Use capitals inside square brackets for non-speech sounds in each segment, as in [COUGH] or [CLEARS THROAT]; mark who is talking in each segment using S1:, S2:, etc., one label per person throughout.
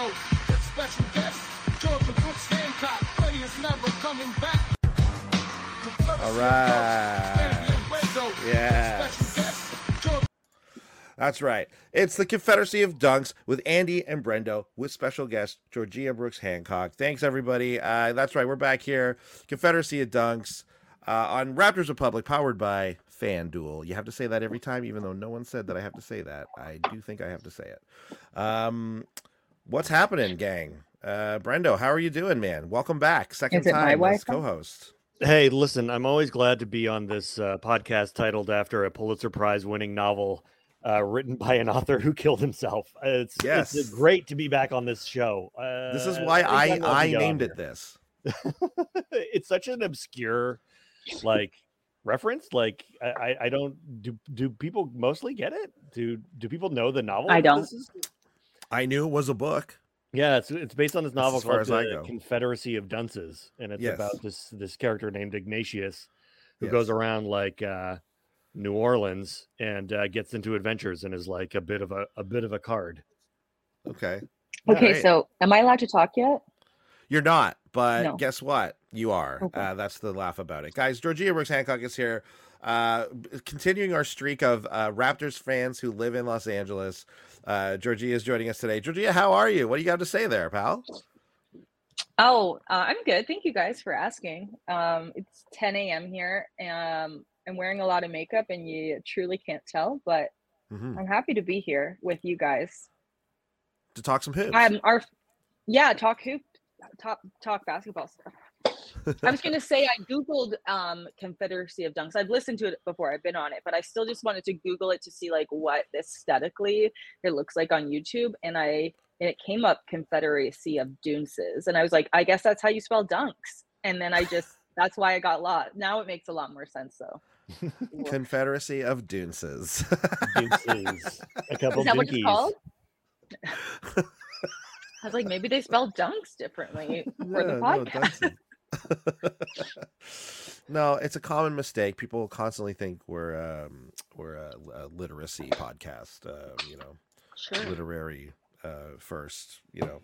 S1: With special guest Georgea Brooks Hancock. Players never coming back.
S2: All right. Yes. That's right. It's the Confederacy of Dunks with Andy and Brendo with special guest Georgea Brooks Hancock. Thanks, everybody. Uh, that's right. We're back here. Confederacy of Dunks uh, on Raptors Republic, powered by FanDuel. You have to say that every time, even though no one said that I have to say that. I do think I have to say it. Um, what's happening, gang? Uh, Brendo, how are you doing, man? Welcome back. Second
S3: Is
S2: time as co-host.
S4: Hey, listen, I'm always glad to be on this uh, podcast titled after a Pulitzer Prize winning novel uh, written by an author who killed himself. Uh, It's,
S2: Yes.
S4: it's great to be back on this show. Uh,
S2: This is why I
S4: I'll
S2: I named it this. [LAUGHS]
S4: it's such an obscure, like, reference. Like, I, I- I don't do. Do people mostly get it? Do Do people know the novel?
S3: I don't.
S4: this is?
S2: I knew it was a book.
S4: Yeah, it's it's based on this novel
S2: as
S4: called
S2: as I
S4: the. Confederacy of Dunces, and it's
S2: Yes.
S4: about this this character named Ignatius who
S2: Yes.
S4: goes around like uh, New Orleans and uh, gets into adventures and is like a bit of a a bit of a card.
S2: Okay.
S3: Okay,
S2: Alright.
S3: so am I allowed to talk yet?
S2: You're not, but
S3: No.
S2: guess what? You are.
S3: Okay.
S2: Uh, that's the laugh about it. Guys, Georgea Brooks Hancock is here. Uh, continuing our streak of uh, Raptors fans who live in Los Angeles. Uh, Georgea is joining us today. Georgea, how are you? What do you got to say there, pal?
S3: Oh, uh, I'm good. Thank you guys for asking. Um, it's 10 a.m. here. Um, I'm wearing a lot of makeup, and you truly can't tell, but
S2: Mhm.
S3: I'm happy to be here with you guys.
S2: To talk some hoops.
S3: Um, our yeah, talk hoop, talk talk basketball stuff. [LAUGHS] I was gonna say I googled um, Confederacy of Dunks. I've listened to it before. I've been on it, but I still just wanted to Google it to see like what aesthetically it looks like on YouTube, and I and it came up Confederacy of Dunces, and I was like, I guess that's how you spell dunks. And then I just that's why I got lost. Now it makes a lot more sense though. [LAUGHS]
S2: Confederacy of Dunces.
S4: Deuces, a [LAUGHS] couple
S3: Is that what it's called? I was like, maybe they spell dunks differently for the
S2: Yeah, no,
S3: podcast.
S2: Dunces. [LAUGHS] no, it's a common mistake. People constantly think we're um, we're a, a literacy podcast. Uh, you know,
S3: sure.
S2: literary uh, first, you know.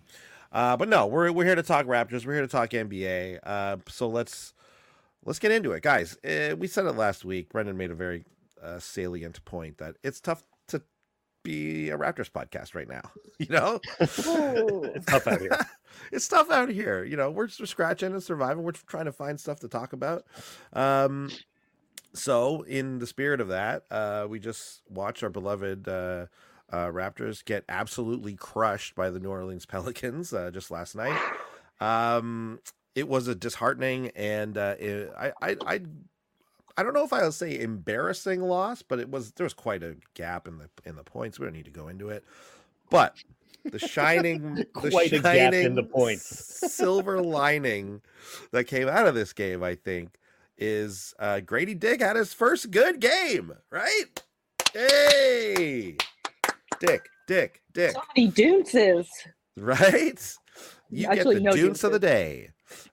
S2: Uh, but no, we're we're here to talk Raptors. We're here to talk NBA. Uh, so let's let's get into it, guys. Uh, we said it last week. Brendan made a very uh, salient point that it's tough to be a Raptors podcast right now. [LAUGHS] You know,
S4: It's tough out here.
S2: It's tough out here. You know, we're, scratching and surviving. We're trying to find stuff to talk about. Um, so, in the spirit of that, uh, we just watched our beloved uh, uh, Raptors get absolutely crushed by the New Orleans [LAUGHS] Pelicans uh, just last night. Um, it was a disheartening and uh, it, I, I, I, I don't know if I'll say embarrassing loss, but it was there was quite a gap in the in the points. We don't need to go into it, but the shining, [LAUGHS] the
S4: Quite a gap in the
S2: shining
S4: points.
S2: silver lining that came out of this game, I think, is uh, Gradey Dick had his first good game, right? Hey, Dick, Dick, Dick,
S3: So many dunces.
S2: right? You
S3: Actually,
S2: get the
S3: no
S2: dunes of the day,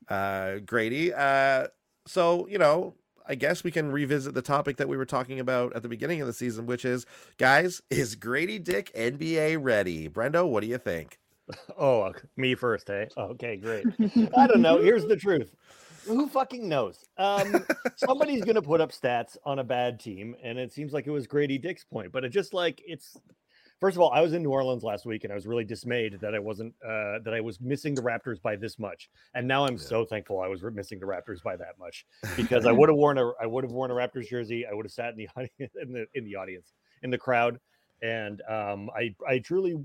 S2: uh, Gradey. Uh, so you know, I guess we can revisit the topic that we were talking about at the beginning of the season, which is, guys, [LAUGHS] is Gradey Dick NBA ready? Brendo, what do you think? [LAUGHS]
S4: Oh, me first, hey? Okay, great. [LAUGHS] I don't know. Here's the truth. Who fucking knows? Um, somebody's gonna put up stats on a bad team, and it seems like it was Gradey Dick's point. But it just like it's. First of all, I was in New Orleans last week, and I was really dismayed that I wasn't uh, that I was missing the Raptors by this much. And now I'm
S2: Yeah.
S4: so thankful I was missing the Raptors by that much [LAUGHS] because I would have worn a I would have worn a Raptors jersey. I would have sat in the audience [LAUGHS] in the in the audience in the crowd, and um, I I truly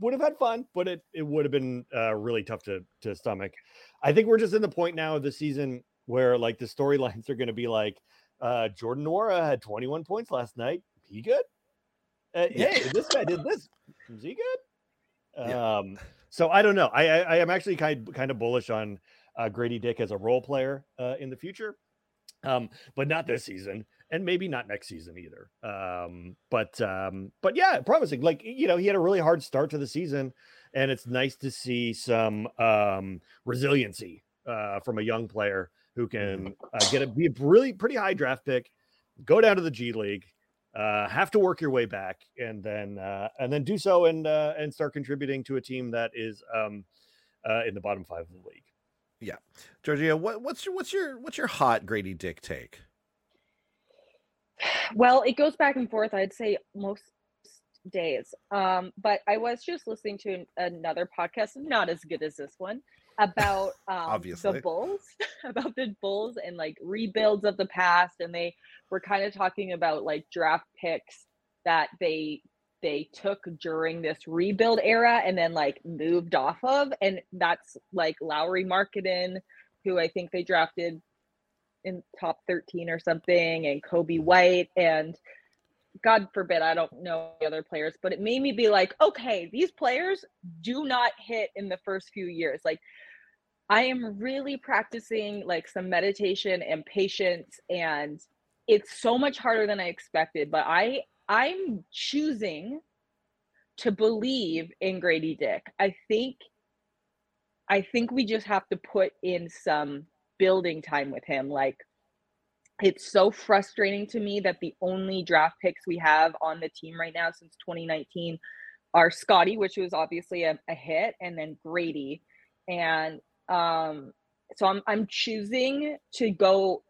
S4: would have had fun, but it it would have been uh, really tough to to stomach. I think we're just in the point now of the season where like the storylines are going to be like uh, Jordan Nwora had 21 points last night. He good? Uh, [LAUGHS]
S2: Yeah.
S4: Hey, this guy did this. Is he good?
S2: Yeah.
S4: Um, so I don't know. I, I I am actually kind kind of bullish on uh, Gradey Dick as a role player uh, in the future, um, but not this season, and maybe not next season either. Um, but um, but yeah, promising. Like you know, he had a really hard start to the season, and it's nice to see some um, resiliency uh, from a young player who can uh, get a be a really pretty high draft pick, go down to the G League, uh, have to work your way back and then uh, and then do so and uh, and start contributing to a team that is um, uh, in the bottom five of the league.
S2: Yeah, Georgea, what, what's your what's your what's your hot Gradey Dick take? [SIGHS]
S3: Well, it goes back and forth. I'd say most days. Um, but I was just listening to an, another podcast, not as good as this one, about [LAUGHS] um,
S2: Obviously.
S3: the Bulls, [LAUGHS] about the Bulls and like rebuilds of the past, and they were kind of talking about like draft picks that they they took during this rebuild era and then like moved off of, and that's like Lauri Markkanen, who I think they drafted in top 13 or something and Coby White and God forbid I don't know the other players, but it made me be like, okay, these players do not hit in the first few years. Like I am really practicing like some meditation and patience and it's so much harder than I expected, but I I'm choosing to believe in Gradey Dick. I think I think we just have to put in some building time with him. Like, it's so frustrating to me that the only draft picks we have on the team right now since 2019 are Scottie, which was obviously a, a hit, and then Gradey. And um, so I'm I'm choosing to go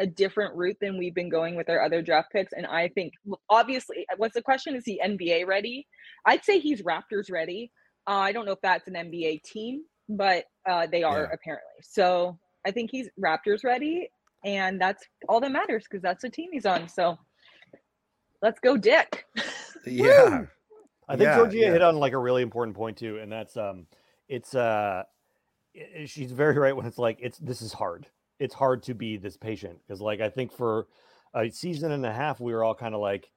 S3: a different route than we've been going with our other draft picks. And I think obviously, what's the question? Is he NBA ready? I'd say he's Raptors ready. Uh, I don't know if that's an NBA team, but uh, they are
S2: Yeah.
S3: apparently. So I think he's Raptors ready, and that's all that matters because that's the team he's on. So let's go, Dick.
S2: Yeah.
S4: I think
S2: Yeah,
S4: Georgea
S2: yeah.
S4: hit on like a really important point too, and that's um, it's uh, i- i- she's very right when it's like it's this is hard. It's hard to be this patient because like I think for a season and a half we were all kind of like,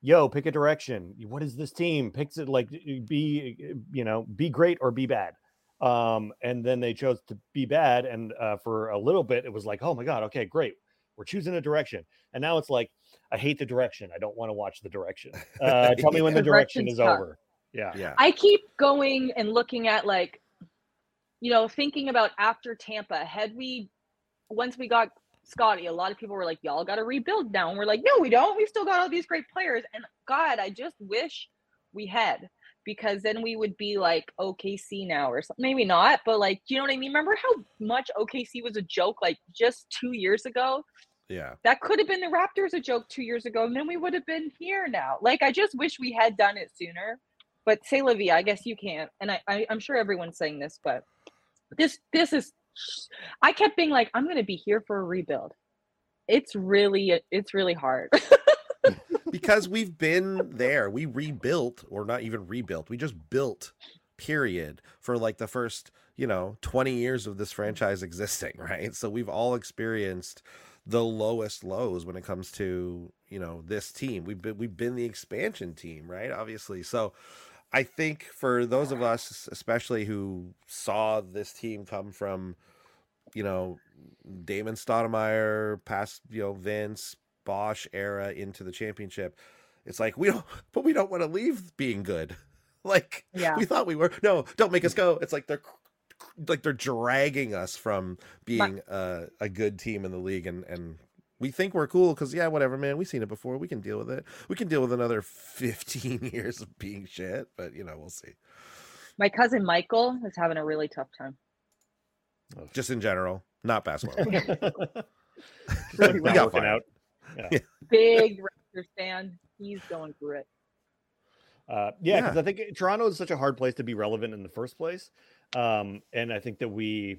S4: yo, pick a direction. What is this team? Picks it like be you know be great or be bad. Um, and then they chose to be bad, and uh, for a little bit it was like, oh my god, okay, great, we're choosing a direction, and now it's like. I hate the direction. I don't want to watch the direction. [LAUGHS] Uh, tell me when the direction is
S3: tough.
S4: over. Yeah.
S2: Yeah.
S3: I keep going and looking at like, you know, thinking about after Tampa, had we once we got Scottie, a lot of people were like, Y'all gotta rebuild now. And we're like, No, we don't. We've still got all these great players. And God, I just wish we had because then we would be like OKC now or something. Maybe not, but like, you know what I mean? Remember how much OKC was a joke like just two years ago?
S2: Yeah.
S3: That could have been the Raptors a joke two years ago, and then we would have been here now. Like, I just wish we had done it sooner. But say, Livia, I guess you can't. And I, I, I'm sure everyone's saying this, but this, this is. I kept being like, I'm to be here for a rebuild. It's really, it's really hard. [LAUGHS]
S2: because we've been there. We rebuilt, or not even rebuilt. We just built, period, for like the first, you know, 20 years of this franchise existing, [LAUGHS] right? So we've all experienced the lowest lows when it comes to, you know, this team. We've been we've been the expansion team, right? Obviously. So I think for those of us, especially who saw this team come from, you know, Damon Stoudemire, past, you know, Vince, Bosh era into the championship, it's like we don't, [LAUGHS] but we don't want to leave being good. [LAUGHS] Like
S3: yeah.
S2: we thought we were. No, don't make us go. It's like they're like they're dragging us from being a, a good team in the league, and and we think we're cool because yeah, whatever, man. We've seen it before. We can deal with it. We can deal with another fifteen [LAUGHS] years of being shit, but you know, we'll see.
S3: My cousin Michael is having a really tough time.
S2: Just in general, not basketball. [LAUGHS]
S4: Just
S3: Really [LAUGHS]
S4: like
S2: got
S4: working
S2: fired.
S4: out.
S3: Big Raptors fan. He's going through it.
S4: Uh, yeah, because
S2: Yeah.
S4: I think Toronto is such a hard place to be relevant in the first place. Um, and I think that we,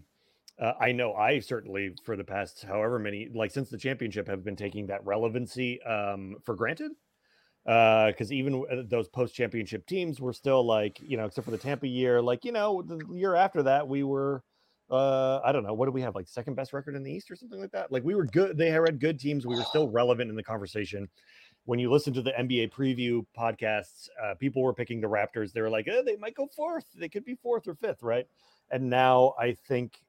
S4: uh, I know I certainly for the past however many, like since the championship, have been taking that relevancy um, for granted. Because even uh, those post championship teams were still like, you know, except for the Tampa year, like, you know, the year after that, we were, uh, I don't know, what do we have, like second best record in the East or something like that? Like, we were good. They had good teams. We were still [SIGHS] relevant in the conversation when you listen to the NBA preview podcasts, uh, people were picking the Raptors. They were like, oh, they might go fourth. They could be fourth or fifth, right? And now I think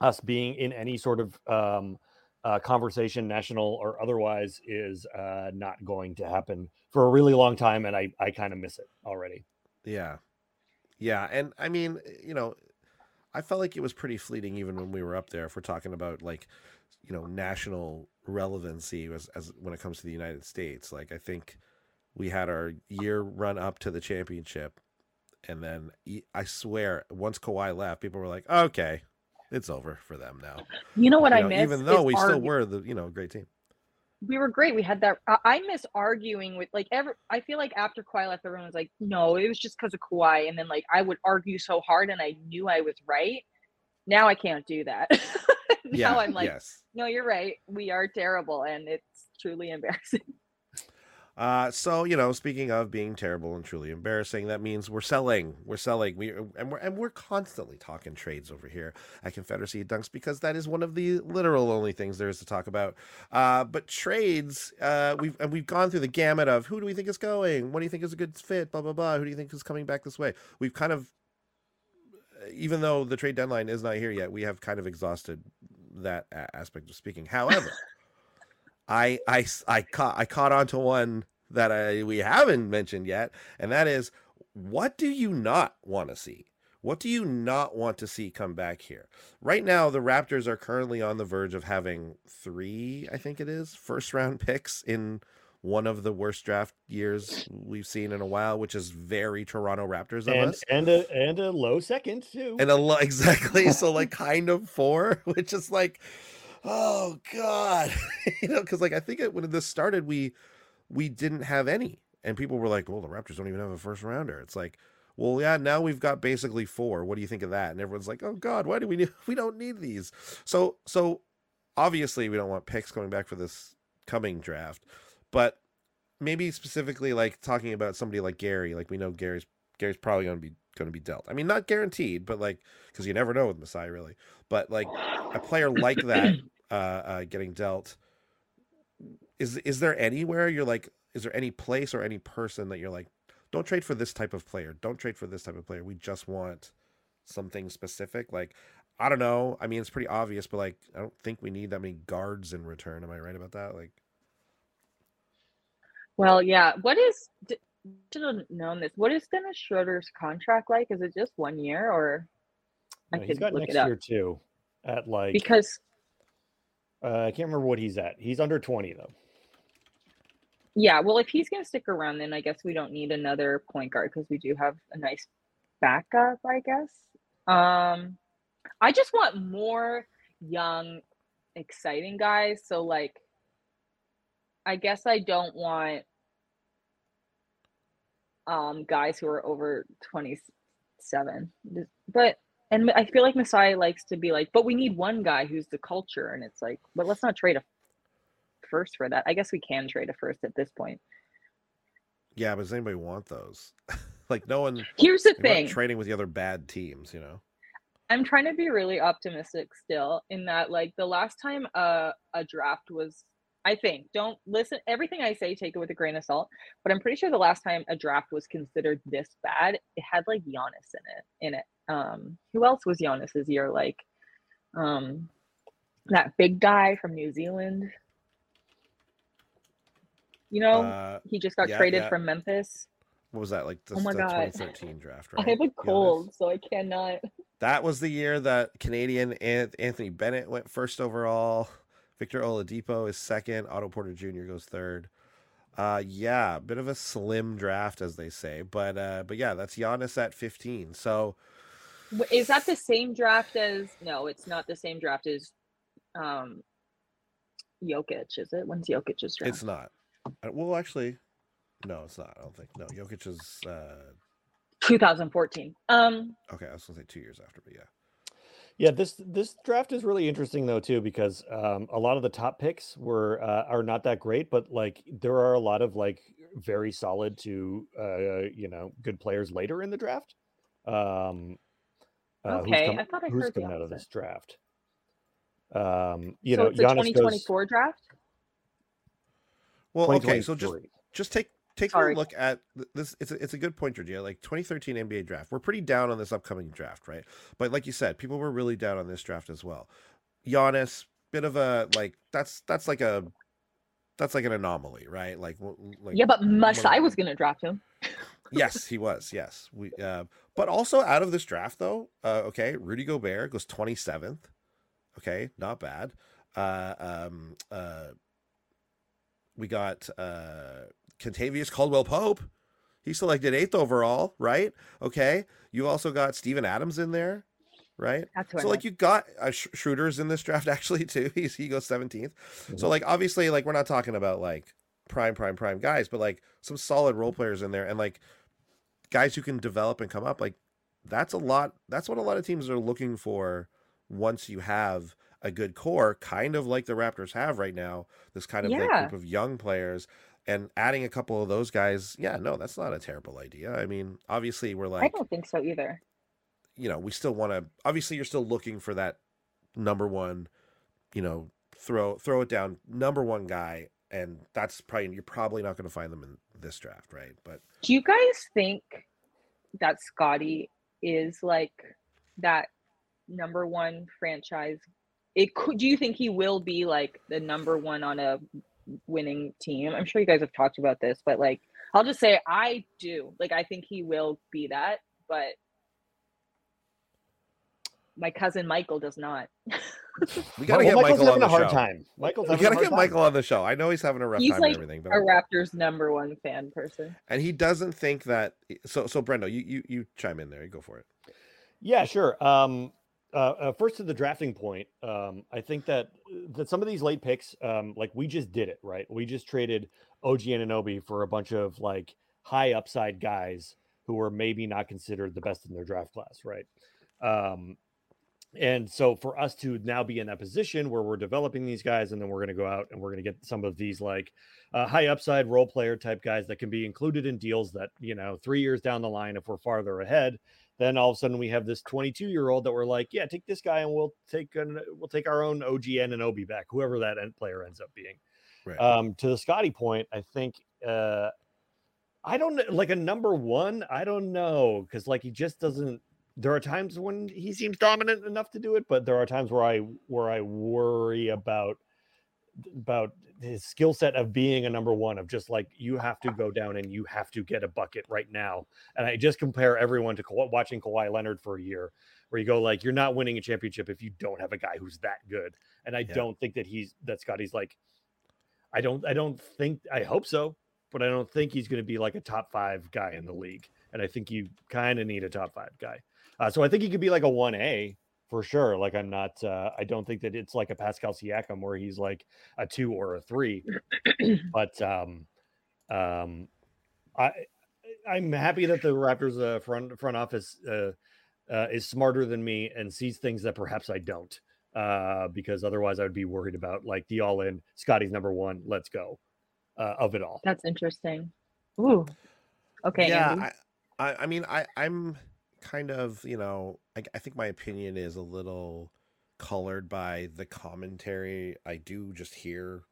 S4: us being in any sort of um, uh, conversation, national or otherwise, is uh, not going to happen for a really long time. And I, I kind of miss it already.
S2: Yeah. Yeah. And I mean, you know, I felt like it was pretty fleeting even when we were up there. If we're talking about like, you know, national relevancy as, as when it comes to the United States. Like I think we had our year run up to the championship, and then I swear once Kawhi left, people were like, "Okay, it's over for them now."
S3: You know what
S2: You
S3: I
S2: know,
S3: miss?
S2: even though we still were the you know great team.
S3: we were great. We had that. I, I miss arguing with like ever. I feel like after Kawhi left, the everyone was like, "No, it was just because of Kawhi," and then like I would argue so hard, and I knew I was right. Now I can't do that. [LAUGHS] now
S2: Yeah,
S3: I'm like,
S2: yes.
S3: "No, you're right. We are terrible, and it's truly embarrassing."
S2: Uh, so you know, speaking of being terrible and truly embarrassing, that means we're selling. We're selling. We and we're and we're constantly talking trades over here at Confederacy Dunks because that is one of the literal only things there is to talk about. Uh, but trades, uh, we've and we've gone through the gamut of who do we think is going, what do you think is a good fit, blah blah blah. Who do you think is coming back this way? We've kind of, even though the trade deadline is not here yet, we have kind of exhausted that aspect of speaking. However. I I I caught I caught on to one that I we haven't mentioned yet, and that is what do you not want to see? What do you not want to see come back here? Right now, the Raptors are currently on the verge of having three, I think it is, first round picks in one of the worst draft years we've seen in a while, which is very Toronto Raptors of
S4: and
S2: us.
S4: and a and a low second too.
S2: And a lo- [LAUGHS] exactly, so like [LAUGHS] kind of four, [LAUGHS] which is like, oh god, [LAUGHS] you know, because like I think when this started, we we didn't have any, and people were like, well, the Raptors don't even have a first rounder. It's like, well, yeah, now we've got basically four. What do you think of that? And everyone's like, oh god, why do we need? [LAUGHS] We don't need these. So so obviously we don't want picks coming back for this coming draft, but maybe specifically like talking about somebody like Gary, like we know Gary's Gary's probably going to be going to be dealt. I mean, not guaranteed, but like because you never know with Masai really. But like a player like that uh, uh, getting dealt, is is there anywhere you're like, is there any place or any person that you're like, don't trade for this type of player, don't trade for this type of player. We just want something specific. Like I don't know. I mean, it's pretty obvious, but like I don't think we need that many guards in return. Am I right about that? Like.
S3: Well, yeah. What is? d- Should have known this. What is Dennis Schroeder's contract like? Is it just one year, or I
S4: No, he's
S3: could
S4: got
S3: look
S4: next
S3: it up
S4: year too. At like
S3: because
S4: uh, I can't remember what he's at. He's under twenty though.
S3: Yeah, well, if he's gonna stick around, then I guess we don't need another point guard because we do have a nice backup, I guess. Um, I just want more young, exciting guys. So like, I guess I don't want um guys who are over 27. But and I feel like Masai likes to be like, but we need one guy who's the culture, and it's like, but let's not trade a first for that. I guess we can trade a first at this point.
S2: Yeah, but does anybody want those? [LAUGHS] like no one.
S3: Here's the
S2: like, we're not
S3: thing.
S2: trading with the other bad teams, you know.
S3: I'm trying to be really optimistic still in that like the last time a a draft was I think don't listen everything I say take it with a grain of salt, but I'm pretty sure the last time a draft was considered this bad, it had like Giannis in it in it. Um who else was Giannis's year like um that big guy from New Zealand. You know,
S2: Uh,
S3: he just got
S2: yeah,
S3: traded
S2: yeah.
S3: from Memphis.
S2: what was that like? The,
S3: Oh my God.
S2: 2013 draft, [LAUGHS]
S3: I have a
S2: Giannis?
S3: cold, so I cannot.
S2: That was the year that Canadian Anthony Bennett went first overall. Victor Oladipo is second. Otto Porter Jr. goes third. Uh, yeah, bit of a slim draft, as they say, but uh, but yeah, that's Giannis at 15. So
S3: Is that the same draft as? No, it's not the same draft as um Jokic, is it? When's Jokic's draft?
S2: it's not. Uh, Well, actually, no, it's not. I don't think. No, Jokic is. Uh,
S3: 2014. Um,
S2: okay, I was gonna say two years after, but yeah.
S4: Yeah, this this draft is really interesting though too because um, a lot of the top picks were uh, are not that great, but like there are a lot of like very solid to uh, you know good players later in the draft. Um, uh, who's
S3: Okay,
S4: come-
S3: I thought I
S4: who's
S3: heard the
S4: coming out of this draft. Um, you
S3: so
S4: know,
S3: it's a
S4: Giannis goes
S3: 2024 draft.
S2: Well, okay, so just just take take
S3: Sorry.
S2: a look at this. It's a, it's a good point, Georgea. Like 2013 NBA draft, we're pretty down on this upcoming draft, right? But like you said, people were really down on this draft as well. Giannis, bit of a like that's that's like a that's like an anomaly, right? Like, like
S3: yeah, but Masai
S2: of-
S3: was gonna draft him. [LAUGHS]
S2: yes, he was. Yes, we. Uh, but also out of this draft, though, uh, okay, Rudy Gobert goes 27th. Okay, not bad. Uh, um, uh, we got uh, Kentavious Caldwell Pope. He's selected eighth overall, right? Okay. You also got Steven Adams in there, right?
S3: That's who I
S2: So like
S3: meant.
S2: you got uh, Sch- Schroeder's in this draft [LAUGHS] actually too. He's he goes 17th. So
S4: Mhm.
S2: like obviously like we're not talking about like prime prime prime guys, but like some solid role players in there and like guys who can develop and come up like that's a lot that's what a lot of teams are looking for once you have a good core kind of like the Raptors have right now this kind of like,
S3: Yeah.
S2: group of young players and adding a couple of those guys yeah no that's not a terrible idea i mean obviously we're like I
S3: don't think so either.
S2: you know, we still want to obviously you're still looking for that number one, you know, throw throw it down number one guy and that's probably you're probably not going to find them in this draft, right? But
S3: Do you guys think that Scottie is like that number one franchise? It could. Do you think he will be like the number one on a winning team? I'm sure you guys have talked about this, but like, I'll just say I do. Like, I think he will be that, but my cousin Michael does not. [LAUGHS]
S2: we got to
S4: Well,
S2: get
S4: Michael's
S2: Michael on
S4: having
S2: the
S4: a hard
S2: show.
S4: time. Michael's
S2: We gotta
S4: hard
S2: get
S4: time.
S2: Michael on the show. I know he's having a rough
S3: He's
S2: time
S3: like
S2: and everything, but
S3: a Raptors number one fan person.
S2: and he doesn't think that so so Brendo, you you you chime in there. You go for it.
S4: Yeah, sure. Um, uh, uh, first to the drafting point, um, I think that that some of these late picks, um, like we just did it, right? We just traded OG Anunoby for a bunch of like high upside guys who were maybe not considered the best in their draft class, right? Um, and so for us to now be in that position where we're developing these guys, and then we're going to go out and we're going to get some of these like uh, high upside role player type guys that can be included in deals that you know three years down the line, if we're farther ahead, then all of a sudden we have this 22 year old that we're like, yeah, take this guy and we'll take an, we'll take our own OG Anunoby back, whoever that end player ends up being.
S2: Right.
S4: Um, to the Scottie point, I think uh, I don't like a number one. I don't know because like he just doesn't. There are times when he seems dominant enough to do it, but there are times where I where I worry about about his skill set of being a number one of just like you have to go down and you have to get a bucket right now and I just compare everyone to Ka- watching Kawhi Leonard for a year, where you go like, you're not winning a championship if you don't have a guy who's that good. And I
S2: Yeah.
S4: don't think that he's that Scottie's like, I don't, I don't think, I hope so, but I don't think he's going to be like a top five guy in the league. And I think you kind of need a top five guy. Uh, so I think he could be like a one A for sure. Like I'm not, uh, I don't think that it's like a Pascal Siakam where he's like a two or a three, [CLEARS THROAT] but um, um, I I'm happy that the Raptors uh, front front office uh, uh, is smarter than me and sees things that perhaps I don't. Uh, because otherwise I would be worried about like the all in Scottie's number one, let's go uh, of it all.
S3: That's interesting. Ooh. Okay.
S2: yeah, I, I, I mean, I, I'm kind of, you know, I, I think my opinion is a little colored by the commentary I do just hear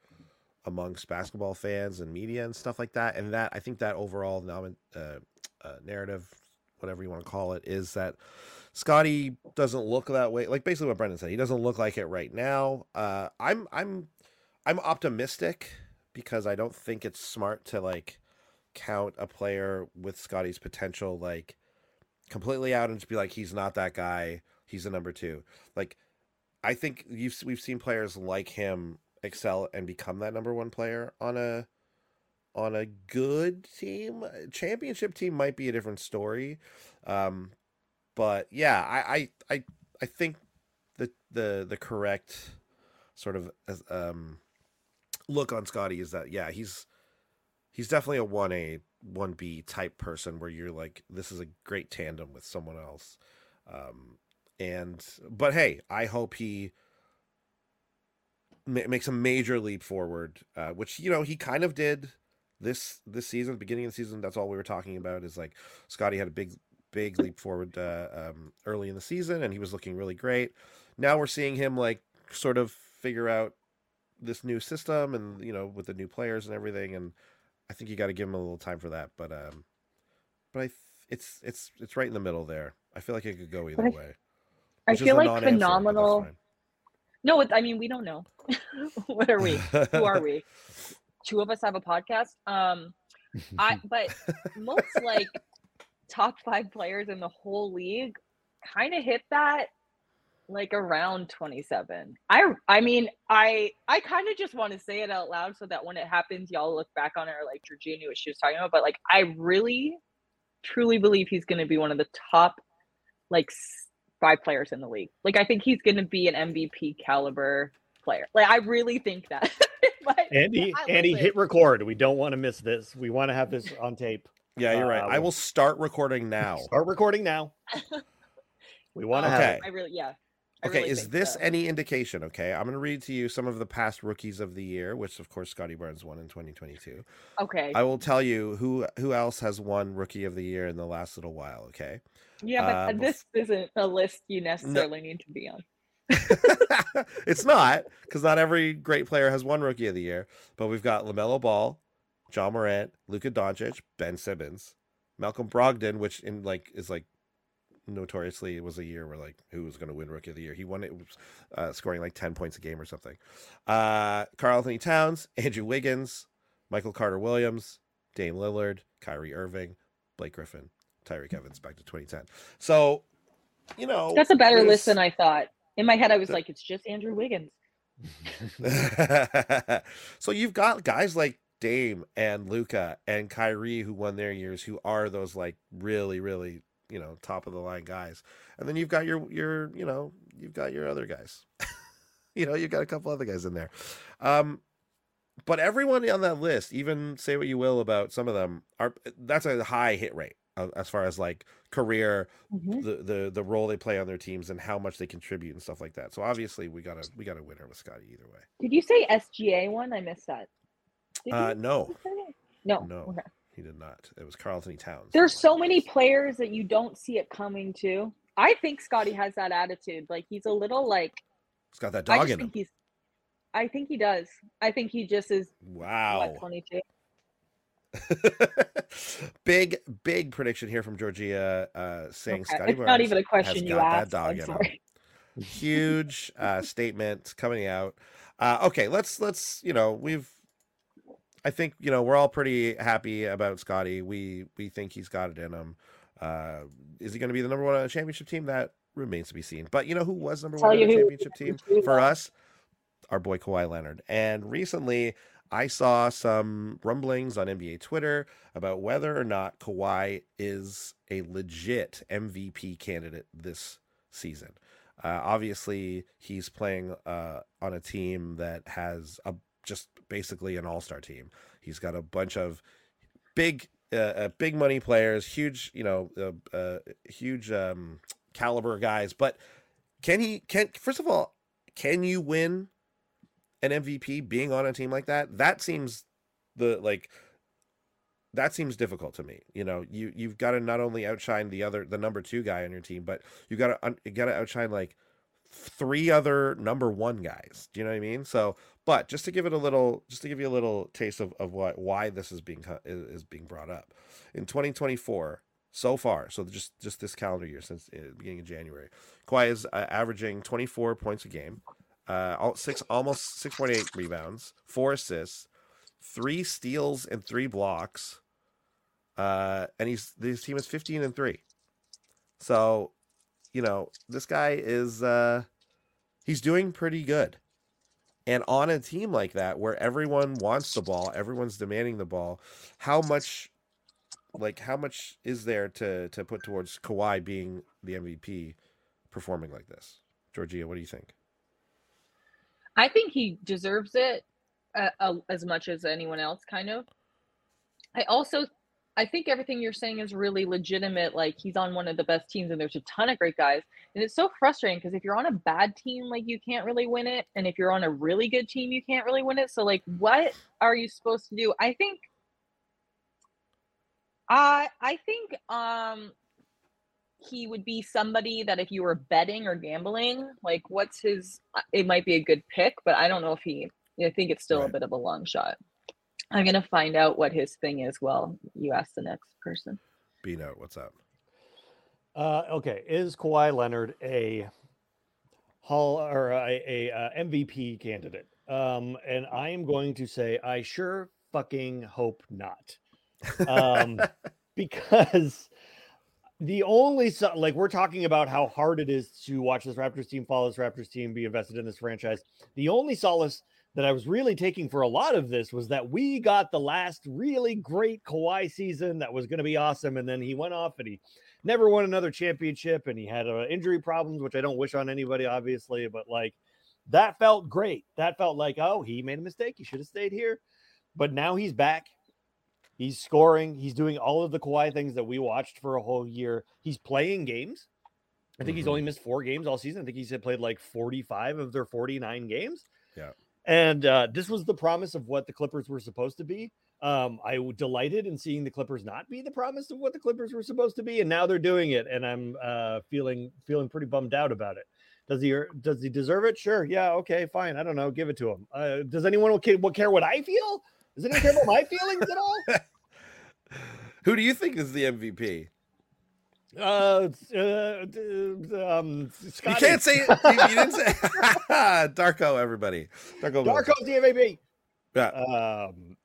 S2: amongst basketball fans and media and stuff like that. And that I think that overall nom- uh, uh, narrative, whatever you want to call it, is that Scottie doesn't look that way. Like basically what Brendan said, he doesn't look like it right now. Uh, I'm, I'm, I'm optimistic because I don't think it's smart to like count a player with Scottie's potential like completely out and just be like he's not that guy. He's a number two. Like I think you've we've seen players like him excel and become that number one player on a on a good team. Championship team might be a different story. Um, but yeah, I I I, I think the the the correct sort of um look on Scottie is that yeah he's he's definitely a one A one B type person where you're like this is a great tandem with someone else, um, and but hey, I hope he ma- makes a major leap forward, uh, which you know he kind of did this this season, beginning of the season. That's all we were talking about is like Scottie had a big big leap forward uh, um, early in the season, and he was looking really great. Now we're seeing him like sort of figure out this new system and you know with the new players and everything and I think you got to give him a little time for that but um but I th- it's it's it's right in the middle there. I feel like it could go either
S3: I-
S2: way.
S3: I feel like
S2: non-answer, but that's
S3: phenomenal. No, I mean we don't know. [LAUGHS] what are we? Who are we? [LAUGHS] Two of us have a podcast. Um, I [LAUGHS] but most like top five players in the whole league kind of hit that like around 27. I I mean, I I kind of just want to say it out loud so that when it happens, y'all look back on it or like Georgea knew what she was talking about. But like, I really, truly believe he's going to be one of the top like five players in the league. Like, I think he's going to be an MVP caliber player. Like, I really think that. [LAUGHS] But
S4: Andy,
S3: I
S4: Andy,
S3: listen.
S4: hit record. We don't want to miss this. We want to have this on tape.
S2: Yeah, you're right.
S4: Uh,
S2: I will start recording now.
S4: Start recording now. [LAUGHS] We want to
S2: Okay.
S4: have it.
S3: I really, yeah.
S2: Okay,
S3: really
S2: is this
S3: so.
S2: any indication? Okay, I'm going to read to you some of the past rookies of the year, which of course Scottie Barnes won in 2022.
S3: okay?
S2: I will tell you who who else has won rookie of the year in the last little while. Okay,
S3: yeah, but
S2: uh,
S3: uh,
S2: bef-
S3: this isn't a list you necessarily need to be on. [LAUGHS]
S2: it's not because not every great player has won rookie of the year, but we've got Lamelo Ball, Ja Morant, Luka Doncic, Ben Simmons, Malcolm Brogdon, which in like is like notoriously it was a year where like who was going to win rookie of the year. He won it was, uh, scoring like 10 points a game or something. Uh Karl Anthony Towns, [LAUGHS] Andrew Wiggins, Michael Carter Williams, Dame Lillard, Kyrie Irving, Blake Griffin, Tyreke Evans back to 2010. So, you know,
S3: That's a better list than I thought. In my head, I was
S2: The-
S3: like, it's just Andrew Wiggins. [LAUGHS]
S2: so you've got guys like Dame and Luka and Kyrie who won their years who are those like really really you know top of the line guys and then you've got your your you know you've got your other guys [LAUGHS] you know you've got a couple other guys in there um but everyone on that list even say what you will about some of them are that's a high hit rate as far as like career
S3: Mhm.
S2: the the the role they play on their teams and how much they contribute and stuff like that. So obviously we got to we got a winner with Scottie either way.
S3: Did you say SGA one? I missed that.
S2: Uh, no.
S3: No.
S2: no.
S3: Okay.
S2: He did not. It was Karl Anthony Towns.
S3: There's so many players that you don't see it coming to. I think Scottie has that attitude. Like he's a little like
S2: He's got that dog in him.
S3: he's I think he does. I think he just is
S2: Wow.
S3: what 22. [LAUGHS]
S2: big big prediction here from Georgea uh saying
S3: Okay,
S2: Scottie
S3: It's not even a question you
S2: got that dog
S3: I'm
S2: in him. huge uh statement coming out uh okay let's let's you know we've i think you know we're all pretty happy about scottie. We we think he's got it in him. Uh is he going to be the number one on a championship team? That remains to be seen. But you know who was number
S3: Tell
S2: one on the championship [LAUGHS] team? for us our boy Kawhi Leonard. And recently, I saw some rumblings on NBA Twitter about whether or not Kawhi is a legit MVP candidate this season. Uh, obviously, he's playing uh, on a team that has a just basically an all-star team. He's got a bunch of big, uh, uh, big money players, huge, you know, uh, uh, huge um, caliber guys. But can he? Can first of all, can you win an MVP being on a team like that? That seems the like that seems difficult to me. You know, you you've got to not only outshine the other the number 2 guy on your team, but you got to you got to outshine like three other number 1 guys. Do you know what I mean? So, but just to give it a little just to give you a little taste of of what why this is being is, being brought up. In 2024, so far, so just just this calendar year since uh, the beginning of January, Kawhi is uh, averaging 24 points a game, uh, six almost 6.8 rebounds, four assists, three steals, and three blocks. Uh, and he's this team is 15 and three. So, you know, this guy is uh, he's doing pretty good. And on a team like that, where everyone wants the ball, everyone's demanding the ball, how much, like, how much is there to to put towards Kawhi being the MVP, performing like this? Georgea, what do you think?
S3: I think he deserves it uh, uh, as much as anyone else, kind of. I also, I think everything you're saying is really legitimate. Like he's on one of the best teams, and there's a ton of great guys, and it's so frustrating because if you're on a bad team, like you can't really win it, and if you're on a really good team, you can't really win it. So like, what are you supposed to do? I think. I I think um he would be somebody that if you were betting or gambling, like what's his uh, it might be a good pick, but I don't know if he I think it's still
S2: Right.
S3: a bit of a long shot. I'm gonna find out what his thing is while you ask the next person.
S2: B note, what's up?
S4: Uh, okay, is Kawhi Leonard a Hall or a, a, uh MVP candidate? Um, and I am going to say I sure fucking hope not, um, [LAUGHS] because the only so- like we're talking about how hard it is to watch this Raptors team, follow this Raptors team, be invested in this franchise. The only solace that I was really taking for a lot of this was that we got the last really great Kawhi season that was going to be awesome, and then he went off and he never won another championship, and he had uh, injury problems, which I don't wish on anybody, obviously, but like that felt great. That felt like oh, he made a mistake. He should have stayed here, but now he's back. He's scoring. He's doing all of the Kawhi things that we watched for a whole year. He's playing games. I think he's
S2: Mhm.
S4: only missed four games all season. I think he's played like 45 of their 49 games.
S2: Yeah.
S4: And uh, this was the promise of what the Clippers were supposed to be. Um, I delighted in seeing the Clippers not be the promise of what the Clippers were supposed to be, and now they're doing it, and I'm uh, feeling feeling pretty bummed out about it. Does he does he deserve it? Sure. Yeah. Okay. Fine. I don't know. Give it to him. Uh, does anyone what care what I feel? Does anyone care about my feelings at all? [LAUGHS]
S2: Who do you think is the MVP?
S4: Uh, uh, d- um,
S2: You can't say it. You, you didn't say [LAUGHS] Darko. Everybody, Darko. Mills.
S4: Darko's MVP.
S2: Yeah.
S4: Um,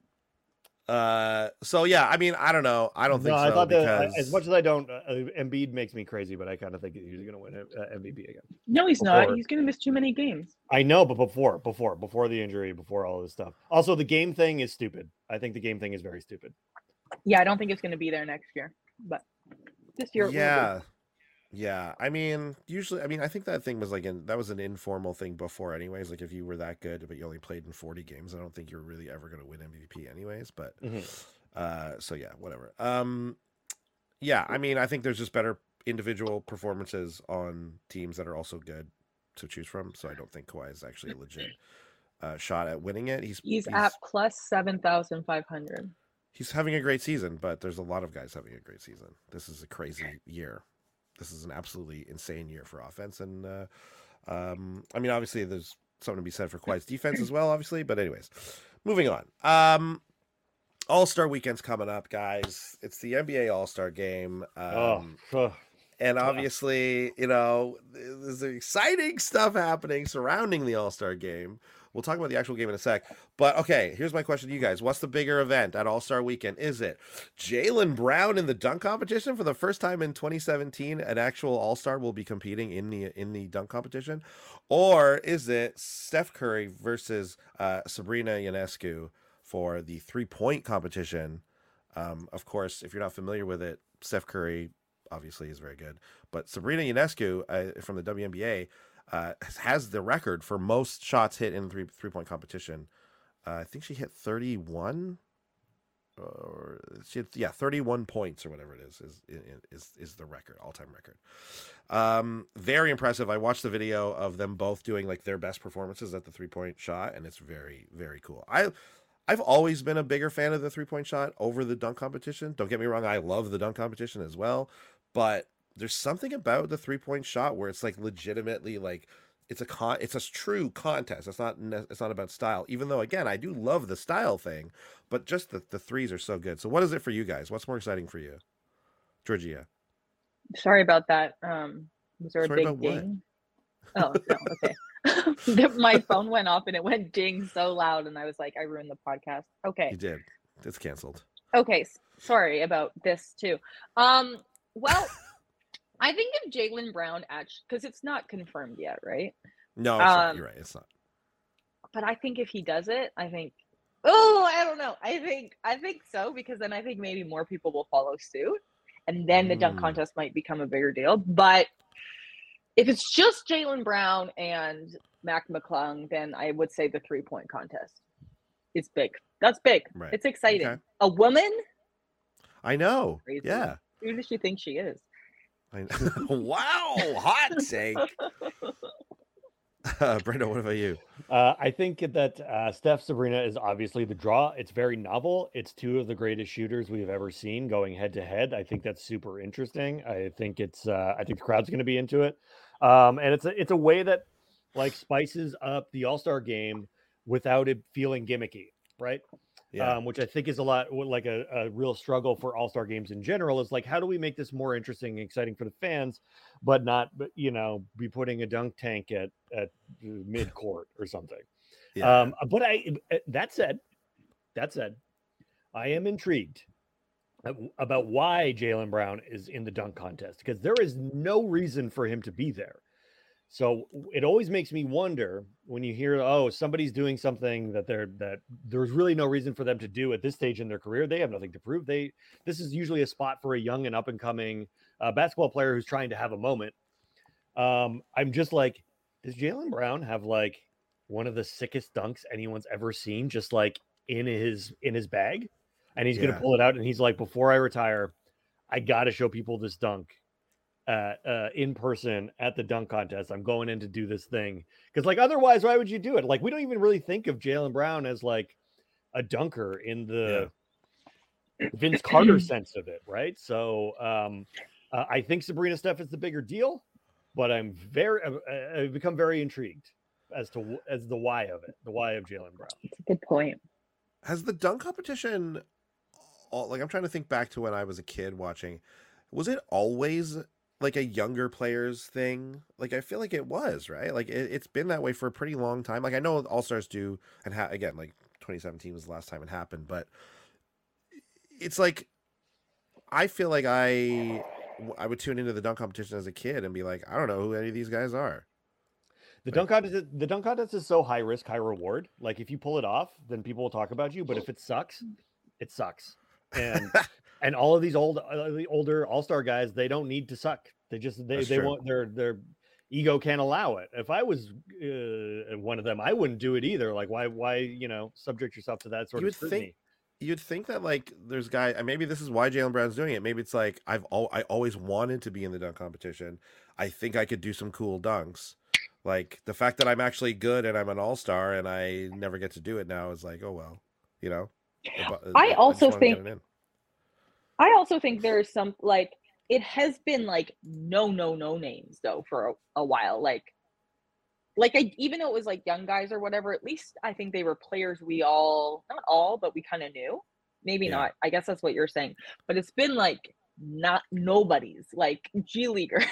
S2: Uh. So yeah. I mean, I don't know. I don't think
S4: no,
S2: so
S4: I thought that as much as I don't, uh, Embiid makes me crazy, but I kind of think he's going to win uh, MVP again.
S3: No, he's not. He's gonna miss too many games.
S4: I know, but before, before, before the injury, before all this stuff. Also, the game thing is stupid. I think the game thing is very stupid.
S3: Yeah, I don't think it's gonna be there next year. But this year, it will
S2: yeah. Yeah, I mean, usually, I mean, I think that thing was like an that was an informal thing before, anyways. Like, if you were that good, but you only played in forty games, I don't think you're really ever going to win MVP, anyways. But,
S4: Mhm.
S2: uh, so yeah, whatever. Um, yeah, I mean, I think there's just better individual performances on teams that are also good to choose from. So I don't think Kawhi is actually a legit uh, shot at winning it. He's
S3: He's at plus seven thousand five hundred.
S2: He's having a great season, but there's a lot of guys having a great season. This is a crazy year. This is an absolutely insane year for offense, and uh, um, I mean, obviously, there's something to be said for Kawhi's defense as [CLEARS THROAT] well, obviously. But anyways, moving on. Um, All Star Weekend's coming up, guys. It's the NBA All Star Game. Um,
S4: oh,
S2: and obviously, you know, there's exciting stuff happening surrounding the All Star game. We'll talk about the actual game in a sec. But okay, here's my question to you guys. What's the bigger event at All Star weekend? Is it Jaylen Brown in the dunk competition for the first time in 2017? An actual All Star will be competing in the in the dunk competition, or is it Steph Curry versus uh, Sabrina Ionescu for the three point competition? Um, of course, if you're not familiar with it, Steph Curry obviously is very good. But Sabrina Ionescu uh, from the WNBA uh, [LAUGHS] has the record for most shots hit in three three point competition. Uh, I think she hit thirty one, or she had, yeah thirty one points or whatever it is is is is the record all time record. Um, very impressive. I watched the video of them both doing like their best performances at the three point shot, and it's very very cool. I I've always been a bigger fan of the three point shot over the dunk competition. Don't get me wrong, I love the dunk competition as well, but there's something about the three point shot where it's like legitimately like it's a con it's a true contest. It's not it's not about style. Even though again, I do love the style thing, but just the the threes are so good. So what is it for you guys? What's more exciting for you? Georgea.
S3: Sorry about that. Um, was there a
S2: Sorry
S3: big
S2: about what?
S3: Oh no, okay. [LAUGHS] My phone went off and it went ding so loud, and I was like, I ruined the podcast. Okay,
S2: You did. It's canceled.
S3: okay. Sorry about this too. Um, well, I think if Jaylen Brown actually, because it's not confirmed yet, right?
S2: No, it's not.
S3: Um,
S2: You're right. It's not.
S3: But I think if he does it, I think. Oh, I don't know. I think I think so because then I think maybe more people will follow suit, and then the dunk
S2: Mm.
S3: contest might become a bigger deal. But if it's just Jaylen Brown and Mac McClung, then I would say the three point contest. It's big. That's big.
S2: Right.
S3: It's exciting.
S2: Okay.
S3: A woman?
S2: I know.
S3: Crazy.
S2: Yeah.
S3: Who does she think she is?
S2: I [LAUGHS] [LAUGHS] wow, hot take. [LAUGHS] Uh, Brendo, what about you?
S4: Uh, I think that uh, Steph Sabrina is obviously the draw. It's very novel. It's two of the greatest shooters we've ever seen going head to head. I think that's super interesting. I think it's. Uh, I think the crowd's going to be into it, um, and it's a it's a way that like spices up the All Star game without it feeling gimmicky, right?
S2: Yeah.
S4: um, which I think is a lot like a, a real struggle for All Star games in general. Is like, how do we make this more interesting and exciting for the fans, but not, but, you know, be putting a dunk tank at at [LAUGHS] mid court or something.
S2: yeah.
S4: Um, but I, uh, that said, that said, I am intrigued about why Jaylen Brown is in the dunk contest because there is no reason for him to be there. So it always makes me wonder when you hear, oh, somebody's doing something that they're that there's really no reason for them to do at this stage in their career. They have nothing to prove. They this is usually a spot for a young and up and coming uh, basketball player who's trying to have a moment. Um, I'm just like, does Jaylen Brown have like one of the sickest dunks anyone's ever seen, just like in his in his bag? And he's
S2: Yeah.
S4: gonna pull it out, and he's like, before I retire, I gotta show people this dunk uh, uh, in person at the dunk contest. I'm going in to do this thing because, like, otherwise, why would you do it? Like, we don't even really think of Jaylen Brown as like a dunker in the Vince Carter sense of it, right? So, um, uh, I think Sabrina Steph is the bigger deal, but I'm very, uh, uh, I've become very intrigued as to as the why of it, the why of Jaylen Brown.
S3: It's a good point.
S2: Has the dunk competition, all, like I'm trying to think back to when I was a kid watching, was it always like a younger players thing? Like I feel like it was, right? Like it, it's been that way for a pretty long time. Like I know All Stars do, and ha- again, like 2017 was the last time it happened, but it's like I feel like I I would tune into the dunk competition as a kid and be like, I don't know who any of these guys are.
S4: The dunk contest, the dunk contest is so high risk, high reward. Like if you pull it off, then people will talk about you. But if it sucks, it sucks. And [LAUGHS] and all of these old, uh, the older all star guys, they don't need to suck. They just they
S2: That's
S4: they
S2: true.
S4: want their their ego can't allow it. If I was uh, one of them, I wouldn't do it either. Like why why you know subject yourself to that sort
S2: You
S4: of
S2: would think- you'd think that like there's guy and maybe this is why Jaylen Brown's doing it. Maybe it's like I've al- I always wanted to be in the dunk competition. I think I could do some cool dunks. Like the fact that I'm actually good and I'm an all star and I never get to do it now is like, oh well, you know. Uh,
S3: I also
S2: wanna
S3: think- I also think there's some like it has been like no no no names though for a, a while. Like like I even though it was like young guys or whatever, at least I think they were players we all not all, but we kind of knew. Maybe
S2: Yeah.
S3: not. I guess that's what you're saying. But it's been like not nobody's like [LAUGHS] G leaguers.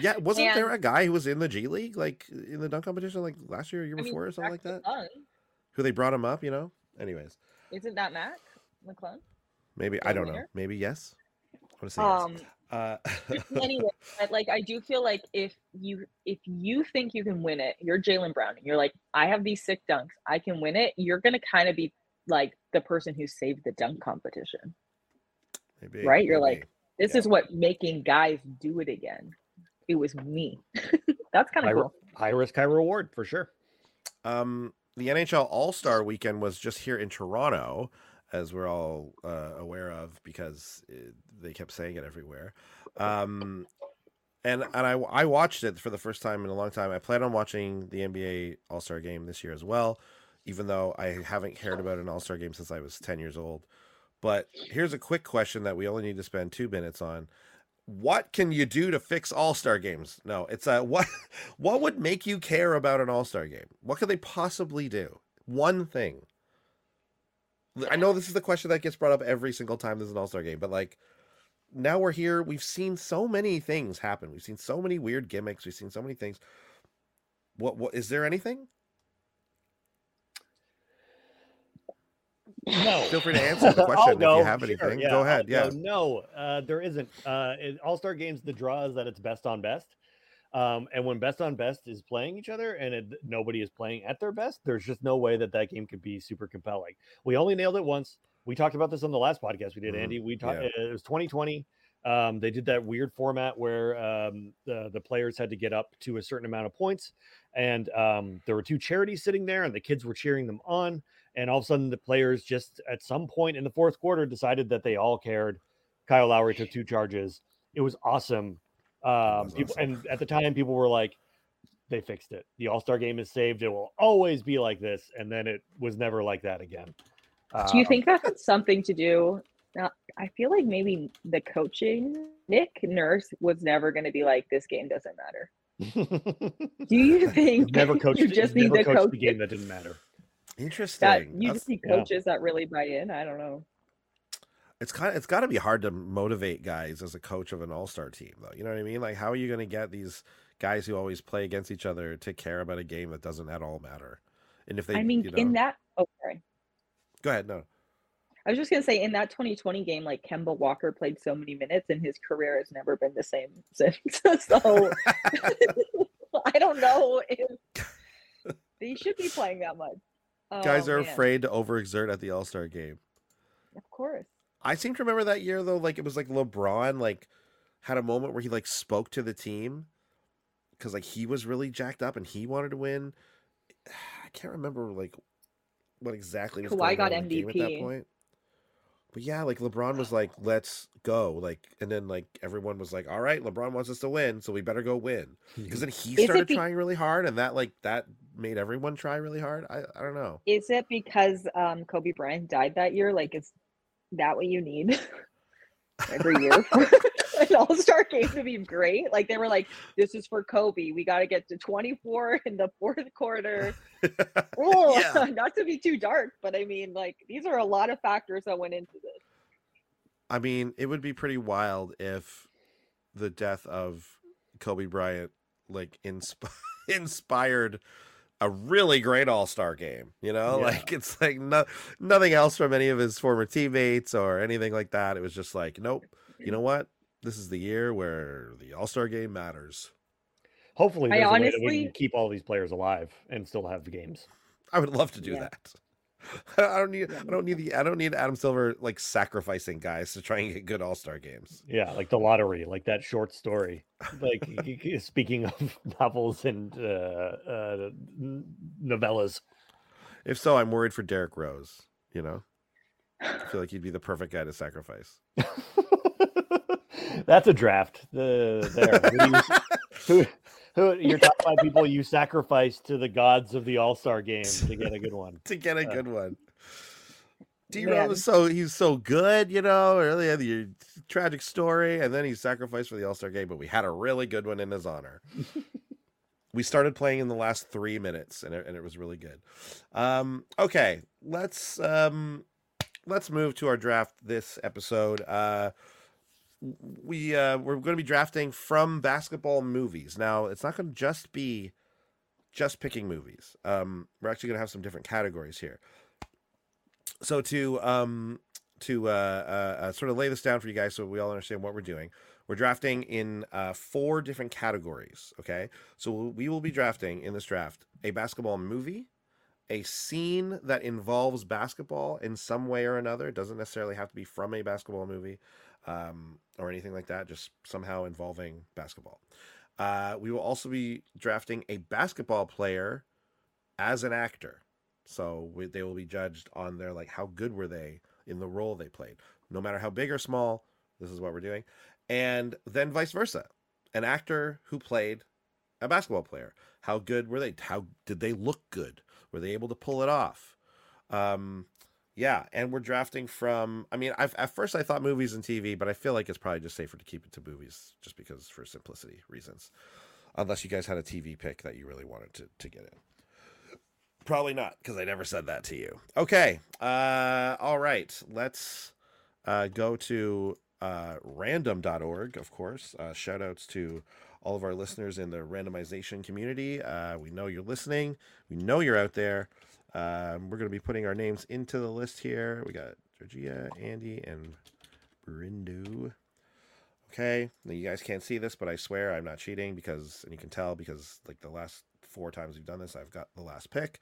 S2: Yeah, wasn't there a guy who was in the G League like in the dunk competition like last year or year
S3: I mean,
S2: before or something like that? Who they brought him up, you know? Anyways,
S3: Isn't that Mac McClung?
S2: maybe
S3: The
S2: I don't know. Maybe yes. I want to say
S3: Um
S2: yes. Uh, [LAUGHS]
S3: anyway, but like I do feel like if you if you think you can win it, you're Jaylen Brown, and you're like, I have these sick dunks, I can win it. You're gonna kind of be like the person who saved the dunk competition.
S2: maybe,
S3: right? You're
S2: maybe.
S3: like, This
S2: Yeah.
S3: is what making guys do it again. It was me. [LAUGHS] That's kind of cool.
S4: high risk, high reward for sure.
S2: Um, the NHL All Star Weekend was just here in Toronto, as we're all uh, aware of because it, they kept saying it everywhere. Um, and and I I watched it for the first time in a long time. I plan on watching the NBA All Star Game this year as well, even though I haven't cared about an All Star Game since I was ten years old. But here's a quick question that we only need to spend two minutes on. What can you do to fix All Star games? No, it's a what [LAUGHS] what would make you care about an All Star game? What could they possibly do? One thing. I know this is the question that gets brought up every single time there's an All Star game, but like now we're here. We've seen so many things happen. We've seen so many weird gimmicks. We've seen so many things. What what is there anything?
S4: No. [LAUGHS]
S2: Feel free to answer the question if you
S4: go,
S2: have
S4: sure,
S2: anything.
S4: yeah,
S2: Go
S4: I'll
S2: ahead.
S4: go.
S2: Yeah.
S4: No, uh, there isn't. Uh, All Star Games, the draw is that it's best on best. Um, and when best on best is playing each other and it, nobody is playing at their best, there's just no way that that game could be super compelling. We only nailed it once. We talked about this on the last podcast we did,
S2: Mhm,
S4: Andy. We talked.
S2: yeah.
S4: It was 2020. Um, they did that weird format where um, the the players had to get up to a certain amount of points, and um, there were two charities sitting there, and the kids were cheering them on. And all of a sudden, the players just at some point in the fourth quarter decided that they all cared. Kyle Lowry took two charges. It was awesome. Um,
S2: was
S4: people,
S2: awesome.
S4: and at the time, people were like, "They fixed it. The All Star Game is saved. It will always be like this." And then it was never like that again.
S3: Do you
S4: Um,
S3: think that's something to do? Now, I feel like maybe the coaching, Nick Nurse was never going to be like, this game doesn't matter. [LAUGHS] Do you [LAUGHS] think [LAUGHS]
S4: never coached?
S3: you just
S4: never
S3: need the
S4: coached
S3: coach
S4: the game that didn't matter.
S2: Interesting.
S3: that you
S2: That's-
S3: just need
S4: yeah.
S3: coaches that really buy in? I don't know.
S2: it's kind of it's got to be hard to motivate guys as a coach of an all-star team though you know what i mean like how are you going to get these guys who always play against each other to care about a game that doesn't at all matter and if they
S3: I mean,
S2: you know,
S3: in that, oh, sorry.
S2: go ahead no
S3: I was just gonna say in that 2020 game, like Kemba Walker played so many minutes, and his career has never been the same [LAUGHS] since. so [LAUGHS] [LAUGHS] I don't know if he should be playing that much.
S2: Guys
S3: Oh,
S2: are
S3: man.
S2: afraid to overexert at the All Star game.
S3: Of course.
S2: I seem to remember that year though, like it was like LeBron like had a moment where he like spoke to the team because like he was really jacked up and he wanted to win. [SIGHS] I can't remember like what exactly was
S3: Kawhi got
S2: on in the game at that point. But yeah, like LeBron was [SIGHS] like, "Let's go!" Like, and then like everyone was like, "All right, LeBron wants us to win, so we better go win." Because [LAUGHS] then he started
S3: be-
S2: trying really hard, and that like that made everyone try really hard. I I don't know.
S3: Is it because um, Kobe Bryant died that year? Like, is that what you need [LAUGHS] every year [LAUGHS] for [LAUGHS] an All Star game to be great? Like, they were like, "This is for Kobe. We got to get to 24 in the fourth quarter." Oh,
S2: Yeah.
S3: not to be too dark, but I mean, like, these are a lot of factors that went into this.
S2: I mean, it would be pretty wild if the death of Kobe Bryant like insp- inspired a really great All-Star game, you know? [LAUGHS]
S4: Yeah.
S2: Like it's like no, nothing else from any of his former teammates or anything like that. It was just like, nope. You know what? This is the year where the All-Star game matters.
S4: Hopefully,
S3: I
S4: there's a way that we
S3: honestly-
S4: can keep all these players alive and still have the games.
S2: I would love to do
S3: Yeah.
S2: that. [LAUGHS] I don't need I don't need the I don't need Adam Silver like sacrificing guys to try and get good All-Star games.
S4: Yeah, like the lottery, like that short story. Like speaking of [LAUGHS] novels and uh, uh, novellas,
S2: If so, I'm worried for Derrick Rose. You know, I feel like he'd be the perfect guy to sacrifice. [LAUGHS]
S4: that's a draft. The there, who, who, who your top five people you sacrifice to the gods of the All Star game to get a good one. [LAUGHS]
S2: to get a
S4: Uh,
S2: good one. D
S3: Man.
S2: Rose was so he's so good, you know. Really had the tragic story, and then he sacrificed for the All Star game. But we had a really good one in his honor. [LAUGHS] we started playing in the last three minutes, and it, and it was really good. Um, okay, let's um, let's move to our draft this episode. Uh, we uh, we're going to be drafting from basketball movies. Now, it's not going to just be just picking movies. Um, we're actually going to have some different categories here. So to um to uh, uh, uh, sort of lay this down for you guys, so we all understand what we're doing. We're drafting in uh, four different categories. Okay, so we will be drafting in this draft a basketball movie, a scene that involves basketball in some way or another. It doesn't necessarily have to be from a basketball movie um, or anything like that. Just somehow involving basketball. Uh, we will also be drafting a basketball player as an actor. So we, they will be judged on their like how good were they in the role they played, no matter how big or small. This is what we're doing, and then vice versa. An actor who played a basketball player, how good were they? How did they look good? Were they able to pull it off? Um, yeah, and we're drafting from. I mean, I've, at first I thought movies and TV, but I feel like it's probably just safer to keep it to movies, just because for simplicity reasons. Unless you guys had a TV pick that you really wanted to to get in. Probably not, because I never said that to you. Okay. Uh, all right. Let's uh, go to uh, random.org, of course. Uh, shout outs to all of our listeners in the randomization community. Uh, we know you're listening, we know you're out there. Um, we're going to be putting our names into the list here. We got Georgea, Andy, and Brendo. Okay, now you guys can't see this, but I swear I'm not cheating because, and you can tell because like the last four times we've done this, I've got the last pick.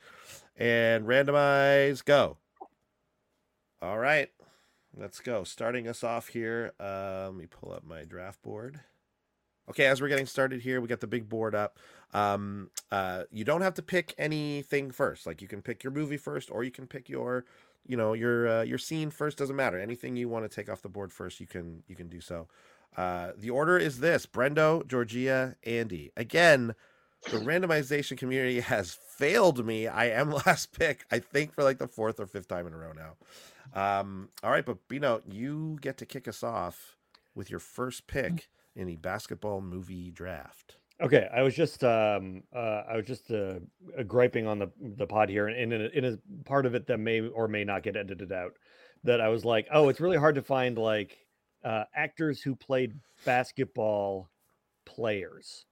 S2: And randomize, go. All right, let's go. Starting us off here, uh, let me pull up my draft board. Okay, as we're getting started here, we got the big board up. Um, uh, you don't have to pick anything first. Like you can pick your movie first, or you can pick your, you know, your uh, your scene first. Doesn't matter. Anything you want to take off the board first, you can you can do so. Uh, the order is this: Brendo, Georgea, Andy. Again, the randomization community [LAUGHS] has failed me. I am [LAUGHS] last pick, I think, for like the fourth or fifth time in a row now. Um, all right, but Bino, you get to kick us off with your first pick in the basketball movie draft.
S4: Okay, I was just um uh I was just uh, uh, griping on the the pod here, and in a, in a part of it that may or may not get edited out, that I was like, oh, it's really hard to find like uh, actors who played basketball players.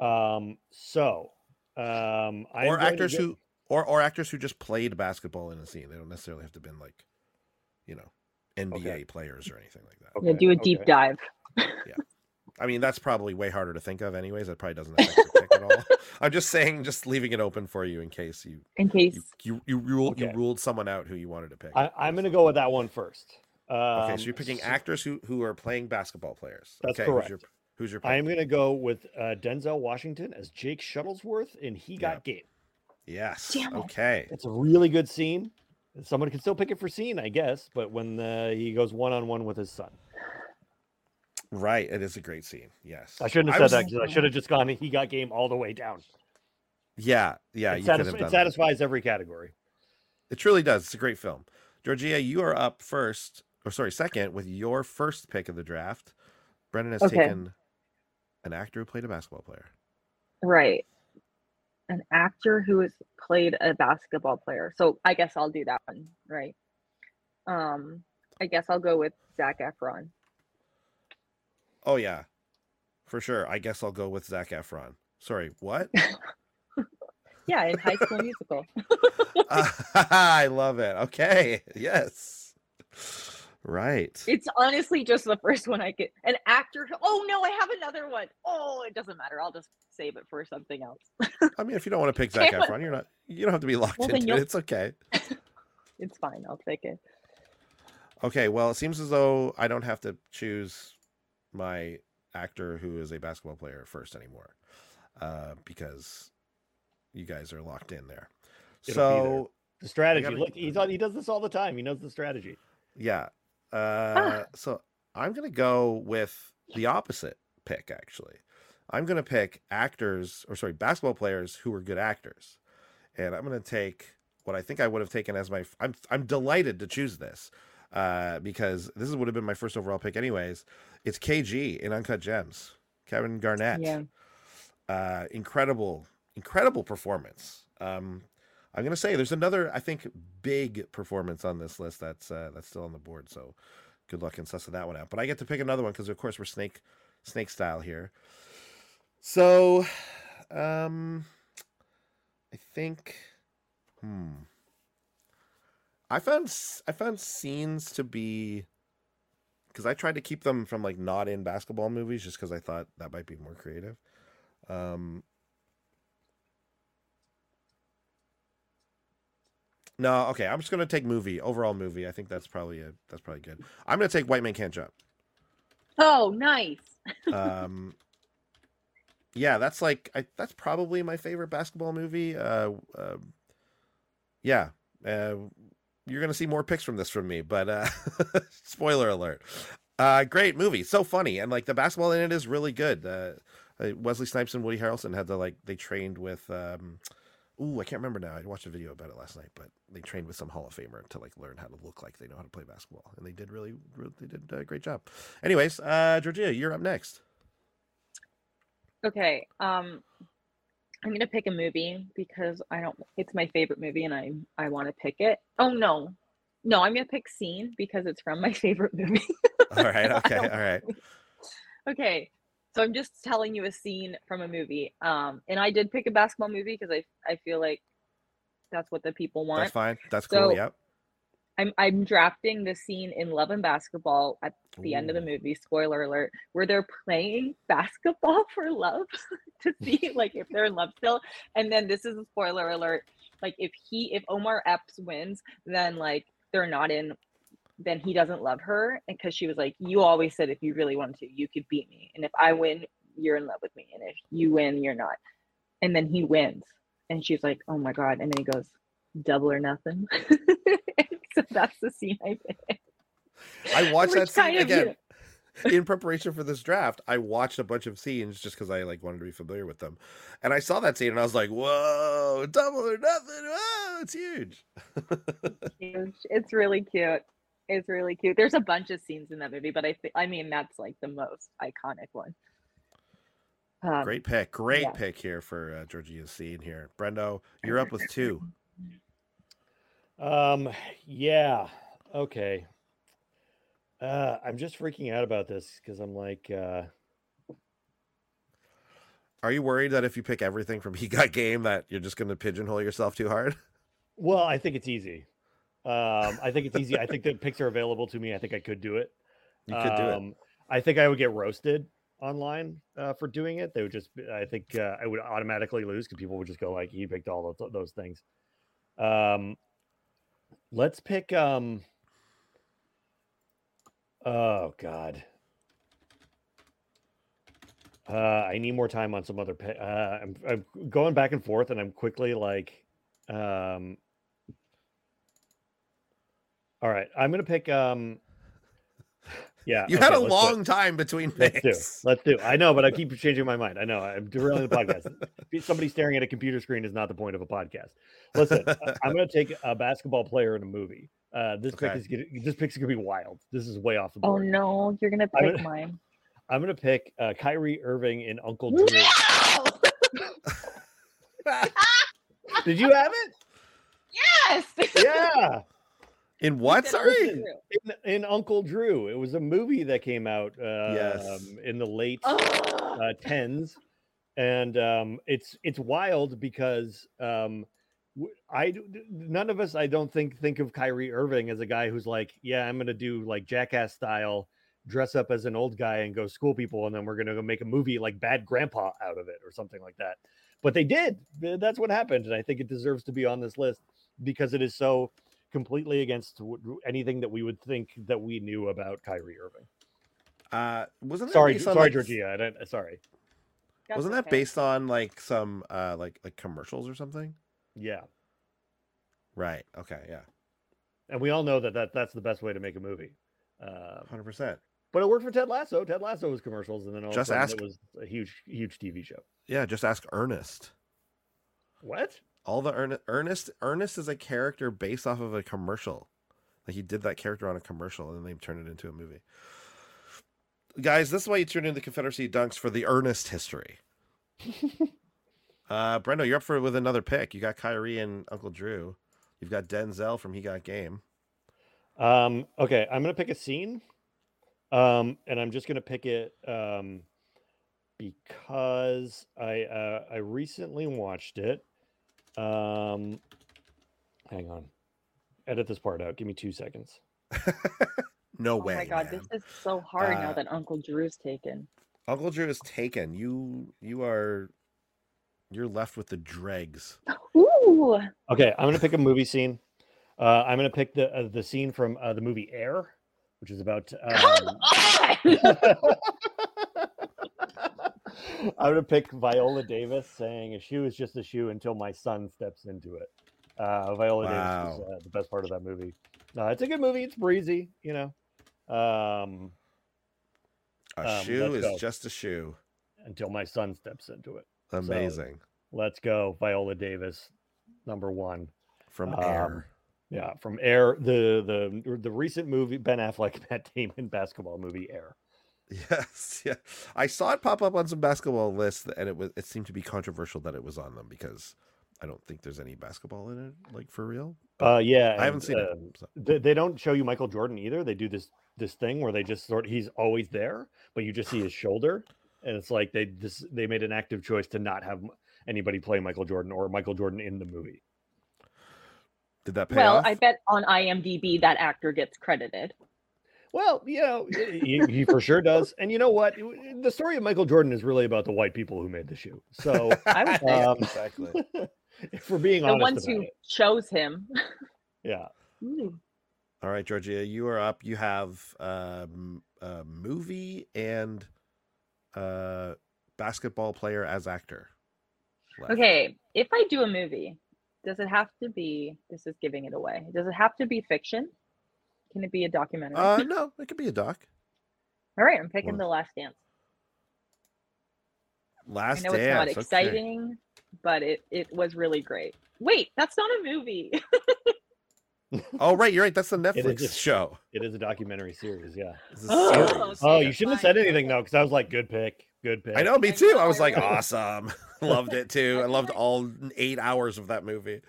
S4: Um, so um, I'm
S2: or actors
S4: go-
S2: who or or actors who just played basketball in a scene. They don't necessarily have to been like you know, NBA
S4: Okay.
S2: players or anything like that.
S3: Yeah, do a deep
S4: okay.
S3: dive. [LAUGHS]
S2: I mean, that's probably way harder to think of, anyways. That probably doesn't affect your pick at all. [LAUGHS] [LAUGHS] I'm just saying, just leaving it open for you in case you
S3: in case.
S2: you you, you, ruled, you ruled someone out who you wanted to pick.
S4: I, I'm going to go with that one first. Um,
S2: okay, so you're picking
S4: s-
S2: actors who who are playing basketball players.
S4: That's
S2: okay, Who's your,
S4: correct.
S2: who's your pick?
S4: I'm going to go with uh, Denzel Washington as Jake Shuttlesworth in He Got Game.
S2: Yes.
S3: Damn it.
S2: Okay.
S4: It's a really good scene. Someone can still pick it for scene, I guess, but when uh, he goes one on one with his son,
S2: Right. It is a great scene. Yes.
S4: I shouldn't
S2: I
S4: have
S2: was-
S4: said that 'cause I should have just gone. He got game all the way down.
S2: Yeah. Yeah.
S4: it,
S2: you could
S4: satis-
S2: have
S4: it
S2: done that.
S4: satisfies every category.
S2: It truly does. It's a great film. Georgea, you are up first, or sorry, second with your first pick of the draft. Brendan has
S3: Okay.
S2: taken an actor who played a basketball player.
S3: Right. An actor who has played a basketball player. So I guess I'll do that one, right? Um, I guess I'll go with Zac Efron.
S2: Oh yeah, for sure. I guess I'll go with Zac Efron. Sorry, what? [LAUGHS]
S3: Yeah, in High School Musical. [LAUGHS]
S2: I love it. Okay. Yes. Right.
S3: It's honestly just the first one I get. An actor. Oh no, I have another one. Oh, it doesn't matter. I'll just save it for something else. [LAUGHS]
S2: I mean, if you don't want to pick
S3: Zac.
S2: Efron, you're not. You don't have to be locked
S3: Well,
S2: into it. It's okay.
S3: It's fine. I'll take it.
S2: Okay. Well, it seems as though I don't have to choose my actor who is a basketball player first anymore, uh, because you guys are locked in there.
S4: It'll be there.
S2: so
S4: The strategy.
S2: gotta-
S4: Look, he's on, he does this all the time. He knows the strategy.
S2: yeah. Uh, so I'm gonna go with the opposite pick. Actually, I'm gonna pick actors, or sorry, basketball players who are good actors, and I'm gonna take what I think I would have taken as my. I'm I'm delighted to choose this, uh, because this would have been my first overall pick, anyways. It's KG in Uncut Gems, Kevin Garnett.
S3: Yeah.
S2: uh, incredible, incredible performance. Um, I'm gonna say there's another, I think, big performance on this list that's uh, that's still on the board. So good luck in sussing that one out. But I get to pick another one because, of course, we're snake snake style here. So, um, I think, hmm, I found I found scenes to be because I tried to keep them from like not in basketball movies just because I thought that might be more creative. Um, no, okay, I'm just gonna take movie overall movie. I think that's probably a that's probably good. I'm gonna take White Man Can't Jump.
S3: Oh, nice. [LAUGHS]
S2: Um, yeah, that's like I, that's probably my favorite basketball movie. Uh, uh yeah, uh, you're gonna see more pics from this from me, but uh, [LAUGHS] spoiler alert. Uh, great movie, so funny, and like the basketball in it is really good. Uh, uh, Wesley Snipes and Woody Harrelson had the like they trained with. Um, Ooh, I can't remember now. I watched a video about it last night, but they trained with some Hall of Famer to like learn how to look like they know how to play basketball, and they did really, really they did a great job. Anyways, uh, Georgea, you're up next.
S3: Okay. Um, I'm gonna pick a movie because I don't. It's my favorite movie, and I I want to pick it. Oh no, no, I'm gonna pick Scene because it's from my [LAUGHS] favorite movie. [LAUGHS]
S2: All right, [LAUGHS] okay, all right.
S3: okay, so I'm just telling you a scene from a movie. Um, and I did pick a basketball movie because I I feel like that's what the people want.
S2: That's fine. That's cool. Yep.
S3: I'm I'm drafting the scene in Love and Basketball at the end of the movie. Spoiler alert: where they're playing [LAUGHS] basketball for love [LAUGHS] to see like if they're in love still. And then this is a spoiler alert: like if he if Omar Epps wins, then like they're not in. Then he doesn't love her, because she was like, "You always said if you really wanted to, you could beat me, and if I win, you're in love with me, and if you win, you're not." And then he wins, and she's like, "Oh my god!" And then he goes, "Double or nothing." [LAUGHS] so [LAUGHS] that's the scene I picked.
S2: I [LAUGHS] watched that scene
S3: of,
S2: again [LAUGHS] in preparation for this draft. I watched a bunch of scenes just because I like wanted to be familiar with them, and I saw that scene and I was like, "Whoa, double or nothing! Whoa, it's huge."
S3: huge. It's really cute. It's really cute. There's a bunch of scenes in that movie, but I think I mean that's like the most iconic one. Um,
S2: Great pick, great
S3: yeah.
S2: pick here for uh, Georgea's scene here. Brendo, you're up with two.
S4: Um, yeah. Okay. Uh, I'm just freaking out about this because I'm like, uh,
S2: Are you worried that if you pick everything from [LAUGHS] He Got Game that you're just going to pigeonhole yourself too hard? [LAUGHS]
S4: well, I think it's easy. Um, I think it's easy. I think the picks are available to me. I think I could do it.
S2: You could do it.
S4: Um, I think I would get roasted online uh, for doing it. They would just, I think uh, I would automatically lose because people would just go like, "He picked all those things." Um, let's pick. Um, oh God, uh, I need more time on some other. Pe- uh, I'm, I'm going back and forth, and I'm quickly like, um, all right, I'm gonna pick. Um, yeah,
S2: You
S4: okay,
S2: had a
S4: let's do it.
S2: long time between picks.
S4: Let's do. [LAUGHS] Let's do. I know, but I [LAUGHS] keep changing my mind. I know. I'm derailing the podcast. [LAUGHS] Somebody staring at a computer screen is not the point of a podcast. Listen, I- I'm going to take a basketball player in a movie. Uh, this pick is gonna, this pick's going to be wild. This is way off the board.
S3: Oh no, you're gonna
S4: I'm
S3: pick
S4: gonna-
S3: mine.
S4: I'm going to pick uh, Kyrie Irving in Uncle Drew.
S3: No!
S4: Did you have it?
S3: yes.
S4: Yeah,
S2: In what?
S3: Said
S2: Sorry.
S4: In, in Uncle Drew. It was a movie that came out uh,
S2: Yes.
S4: um, in the late
S3: Ugh.
S4: uh, tens, and um, it's it's wild because um, w- I d- d- none of us I don't think think of Kyrie Irving as a guy who's like, yeah, I'm gonna do like Jackass style, dress up as an old guy and go school people, and then we're gonna go make a movie like Bad Grandpa out of it or something like that. But they did. That's what happened, and I think it deserves to be on this list because it is so completely against w- w- anything that we would think that we knew about Kyrie Irving.
S2: Uh, wasn't that
S4: Sorry,
S2: based on,
S4: sorry,
S2: like,
S4: Georgea. I don't, sorry.
S3: That's
S2: Wasn't that
S3: okay.
S2: based on like some uh like like commercials or something?
S4: Yeah.
S2: Right. Okay. Yeah.
S4: and we all know that, that that's the best way to make a movie. Uh,
S2: Hundred percent.
S4: but it worked for Ted Lasso. Ted Lasso was commercials, and then all
S2: Just
S4: of a sudden
S2: ask-
S4: it was a huge, huge TV show.
S2: Yeah. Just ask Ernest.
S4: What?
S2: All the Ernest. Ernest. Ernest is a character based off of a commercial. Like he did that character on a commercial, and then they turned it into a movie. Guys, this is why you tune into Confederacy Dunks for the Ernest history. [LAUGHS] uh, Brendo, you're up for with another pick. You got Kyrie and Uncle Drew. You've got Denzel from He Got Game.
S4: Um, okay, I'm gonna pick a scene, um, and I'm just gonna pick it um, because I uh, I recently watched it. Um, hang on, edit this part out. Give me two seconds. [LAUGHS]
S2: no
S3: Oh
S2: way.
S3: Oh my god,
S2: man.
S3: this is so hard
S2: Uh,
S3: now that Uncle Drew's taken.
S2: Uncle Drew is taken. You you are you're left with the dregs. [LAUGHS]
S3: Ooh.
S4: Okay, I'm gonna pick a movie scene. Uh, I'm gonna pick the uh, the scene from uh, the movie Air, which is about.
S3: Come
S4: Um, [LAUGHS] I'm gonna pick Viola Davis saying a shoe is just a shoe until my son steps into it. Uh, Viola Davis is uh, the best part of that movie. Uh, it's a good movie. It's breezy, you know. Um,
S2: A
S4: Um,
S2: shoe is
S4: go.
S2: just a shoe.
S4: until my son steps into it.
S2: Amazing.
S4: Let's go, Viola Davis, number one.
S2: From
S4: um,
S2: Air.
S4: Yeah, from Air, the the the recent movie Ben Affleck, [LAUGHS] Matt Damon basketball movie Air. [LAUGHS]
S2: Yes, yeah. I saw it pop up on some basketball lists, and it was it seemed to be controversial that it was on them because I don't think there's any basketball in it, like for real.
S4: Uh, yeah,
S2: I haven't
S4: and,
S2: seen
S4: uh,
S2: it. so-
S4: they, they don't show you Michael Jordan either. They do this this thing where they just sort he's always there, but you just see his shoulder, and it's like they this they made an active choice to not have anybody play Michael Jordan or Michael Jordan in the movie.
S2: Did that pay
S3: well,
S2: off?
S3: I bet on IMDb that actor gets credited.
S4: Well, you know, he, he for sure does. And you know what? The story of Michael Jordan is really about the white people who made the shoe. So, [LAUGHS]
S3: I would
S2: Yeah,
S4: um,
S2: exactly. [LAUGHS]
S4: if we're being
S3: The
S4: honest the
S3: ones
S4: about
S3: who
S4: it,
S3: chose him.
S4: yeah.
S3: Ooh. [LAUGHS]
S2: All right, Georgea, you are up. You have um, a movie and a basketball player as actor. left.
S3: Okay, if I do a movie, does it have to be? This is giving it away. Does it have to be fiction? Can it be a documentary?
S2: Uh, no, it could be a doc.
S3: All right, I'm picking
S2: well-
S3: The Last Dance.
S2: Last
S3: I know it's
S2: Dance.
S3: not
S2: okay.
S3: exciting, but it it was really great. Wait, that's not a movie. [LAUGHS]
S2: Oh, right, you're right. That's the
S4: is
S2: Netflix
S4: just-
S2: show.
S4: It is a documentary series. Yeah.
S2: It's a [GASPS]
S3: Oh,
S2: series.
S4: Oh, you shouldn't have
S3: fine.
S4: said anything though, because I was like, good pick, good pick.
S2: I know, me too. I was like, awesome. [LAUGHS] Loved it too. I
S3: I
S2: loved all eight hours of that movie.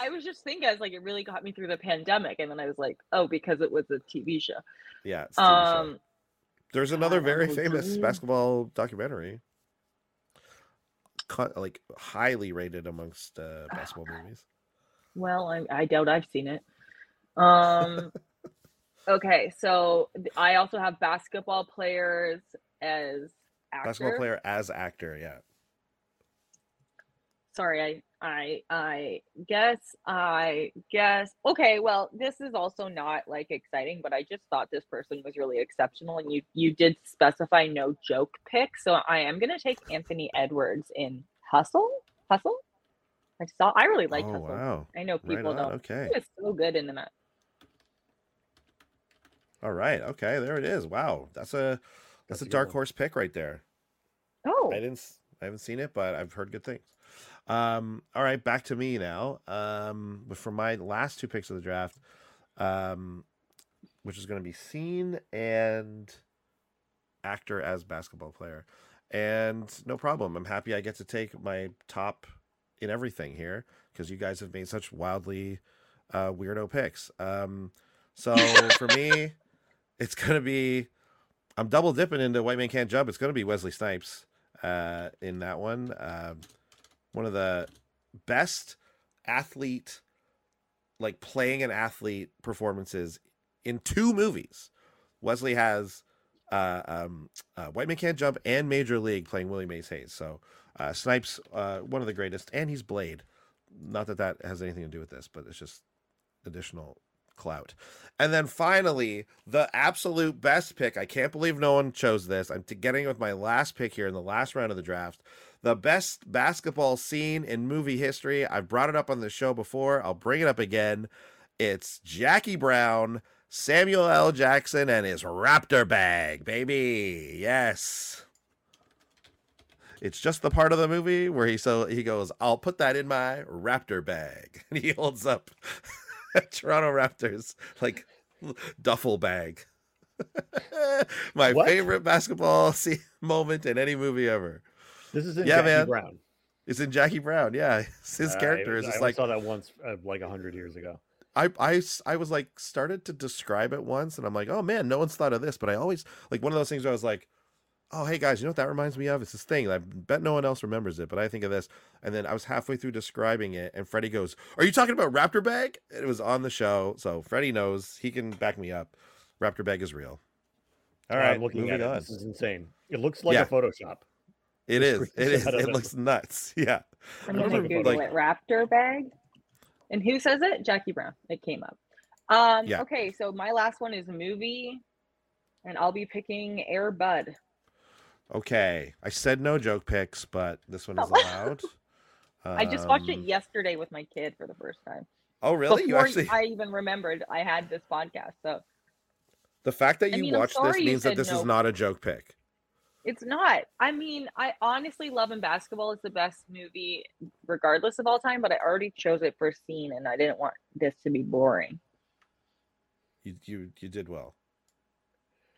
S3: I was just thinking, I was like, it really got me through the pandemic, and then I was like, oh, because it was a TV show.
S2: Yeah. it's a TV show.
S3: Um,
S2: There's another
S3: God,
S2: very famous
S3: Drew.
S2: basketball documentary, cut like highly rated amongst uh, basketball movies.
S3: well, I, I doubt I've seen it. Um. [LAUGHS] okay, so I also have basketball players as actor.
S2: Basketball player as actor. Yeah.
S3: Sorry, I I I guess I guess okay. Well, this is also not like exciting, but I just thought this person was really exceptional, and you you did specify no joke pick, so I am gonna take Anthony Edwards in Hustle. Hustle. I saw. I really liked
S2: oh
S3: Hustle.
S2: wow.
S3: I know people
S2: on.
S3: don't.
S2: Okay.
S3: He was so good in that.
S2: All right. Okay. There it is. Wow. That's a that's,
S4: That's
S2: a
S4: a
S2: dark
S4: one.
S2: horse pick right there.
S3: Oh,
S2: I didn't. I haven't seen it, but I've heard good things. Um. All right. Back to me now. Um. But for my last two picks of the draft, um, which is going to be scene and actor as basketball player, and no problem. I'm happy I get to take my top in everything here because you guys have made such wildly uh, weirdo picks. Um. So [LAUGHS] for me, it's gonna be. I'm double dipping into White Man Can't Jump. It's gonna be Wesley Snipes uh, in that one. Um, one of the best athlete, like playing an athlete performances in two movies. Wesley has uh, um, uh, White Man Can't Jump and Major League playing Willie Mays Hayes. So uh, Snipes, uh, one of the greatest, and he's Blade. Not that that has anything to do with this, but it's just additional clout. And then finally, the absolute best pick. I can't believe no one chose this. I'm getting with my last pick here in the last round of the draft. The best basketball scene in movie history. I've brought it up on the show before. I'll bring it up again. It's Jackie Brown, Samuel L. Jackson, and his Raptor bag, baby. Yes. It's just the part of the movie where he so he goes, I'll put that in my Raptor bag. [LAUGHS] And he holds up [LAUGHS] Toronto Raptors like duffel bag. [LAUGHS] My
S4: What?
S2: favorite basketball [LAUGHS] scene, moment in any movie ever.
S4: This is in
S2: Yeah,
S4: Jackie
S2: man.
S4: Brown.
S2: It's in Jackie Brown. Yeah, his
S4: Uh,
S2: character
S4: I,
S2: is
S4: I
S2: just
S4: only
S2: like
S4: saw that once, uh, like a hundred years ago.
S2: I, I I was like started to describe it once, and I'm like, oh man, no one's thought of this. But I always like one of those things where I was like, oh hey guys, you know what that reminds me of? It's this thing. I bet no one else remembers it, but I think of this. And then I was halfway through describing it, and Freddie goes, "Are you talking about Raptor Bag?" It was on the show, so Freddie knows. He can back me up. Raptor Bag is real. All right,
S4: I'm looking at it.
S2: on.
S4: This is insane. It looks like
S2: Yeah.
S4: a Photoshop.
S2: It
S4: the
S2: is. It [LAUGHS] is.
S4: screenshot of
S2: It
S4: it.
S2: looks nuts. [LAUGHS] Yeah.
S3: I'm
S4: Looks
S3: gonna Google
S2: photo.
S3: it. Raptor bag. And who says it? Jackie Brown. It came up. Um,
S2: Yeah.
S3: Okay, so my last one is movie, and I'll be picking Air Bud.
S2: Okay. I said no joke picks, but this one is
S3: Oh. [LAUGHS]
S2: allowed.
S3: I just watched it
S2: Um,
S3: yesterday with my kid for the first time.
S2: Oh, really? You
S3: Before
S2: actually
S3: I even remembered I had this podcast. So
S2: the fact that you
S3: I'm
S2: watched this means that this is not a joke pick.
S3: it's not. I mean, I honestly love and basketball is the best movie regardless of all time, but I already chose it for a scene and I didn't want this to be boring.
S2: You you you did well.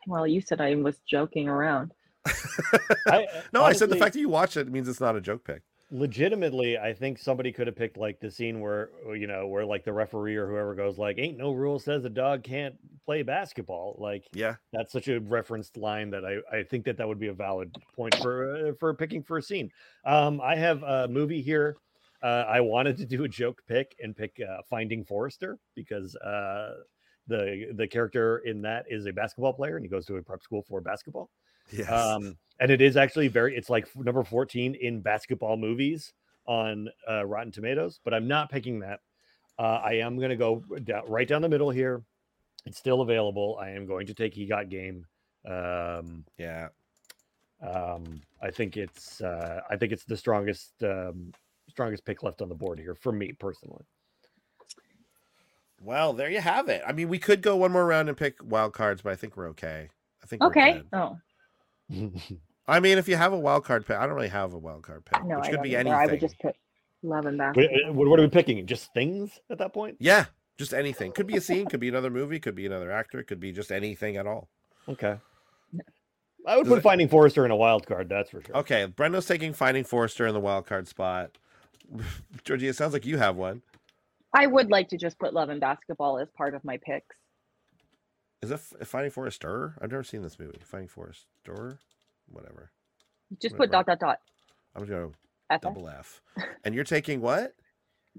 S3: Well, you said I was joking around. [LAUGHS]
S4: I,
S2: No, I said the fact that you watched it means it's not a joke pick.
S4: legitimately, I think somebody could have picked like the scene where you know where like the referee or whoever goes like, "Ain't no rule says a dog can't play basketball." Like
S2: Yeah.
S4: that's such a referenced line that I, I think that that would be a valid point for uh, for picking for a scene. Um, I have a movie here. Uh, I wanted to do a joke pick and pick uh, Finding Forrester because uh, the the character in that is a basketball player and he goes to a prep school for basketball.
S2: Yes.
S4: Um, and it is actually very it's like number 14 in basketball movies on uh, Rotten Tomatoes, but I'm not picking that. Uh, I am going to go down, right down the middle here. It's still available. I am going to take He Got Game. Um,
S2: yeah.
S4: um, I think it's uh, I think it's the strongest um, strongest pick left on the board here for me personally.
S2: Well, there you have it. I mean, we could go one more round and pick wild cards, but I think we're okay. I think we're
S3: Okay.
S2: good.
S3: Oh [LAUGHS]
S2: I mean, if you have a wild card pick, I don't really have a wild card pick,
S3: no,
S2: which
S3: I
S2: could be
S3: either.
S2: anything.
S3: I would just put love and basketball.
S4: what, what are we picking? Just things at that point?
S2: Yeah, just anything. Could be a scene, could be another movie, could be another actor, could be just anything at all.
S4: Okay. I would
S2: Does
S4: put
S2: it-
S4: Finding Forrester in a wild card. That's for sure.
S2: Okay, Brendo's taking Finding Forrester in the wild card spot. [LAUGHS] Georgie, it sounds like you have one.
S3: I would like to just put love and basketball as part of my picks.
S2: Is F- Finding Forrester? I've never seen this movie. Finding Forrester, whatever.
S3: Just
S2: Right,
S3: put dot dot dot.
S2: I'm just gonna double F. And you're taking what?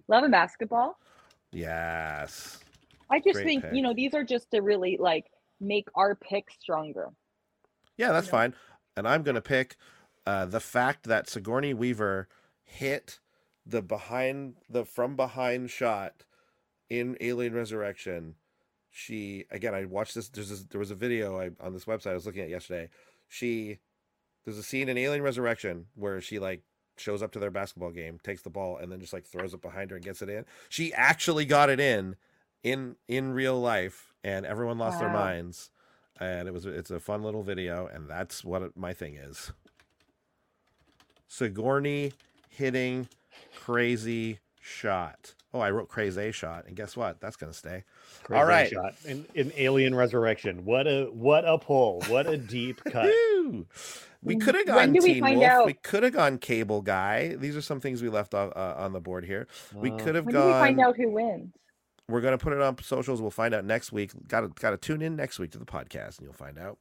S3: Love and basketball.
S2: Yes.
S3: I just
S2: Great
S3: think
S2: pick.
S3: you know these are just to really like make our pick stronger.
S2: Yeah, that's
S3: know?
S2: fine. And I'm gonna pick uh, the fact that Sigourney Weaver hit the behind the from behind shot in Alien Resurrection. She again, I watched this. There's this, there was a video I, on this website I was looking at yesterday. She there's a scene in Alien Resurrection where she like shows up to their basketball game, takes the ball, and then just like throws it behind her and gets it in. She actually got it in in in real life, and everyone lost their minds. And it was it's a fun little video, and that's what it, my thing is. Sigourney hitting crazy shot. Oh, I wrote crazy shot, and guess what? That's gonna stay.
S4: Crazy
S2: right.
S4: shot. In, in Alien Resurrection. What a what a pull. What a deep [LAUGHS] cut.
S2: We could have gone
S3: do we
S2: Wolf.
S3: out?
S2: We could have gone Cable Guy. These are some things we left off, uh, on the board here. We could have
S3: When do we find
S2: gone.
S3: out who wins?
S2: We're gonna put it on socials. We'll find out next week. Got to got to tune in next week to the podcast, and you'll find out.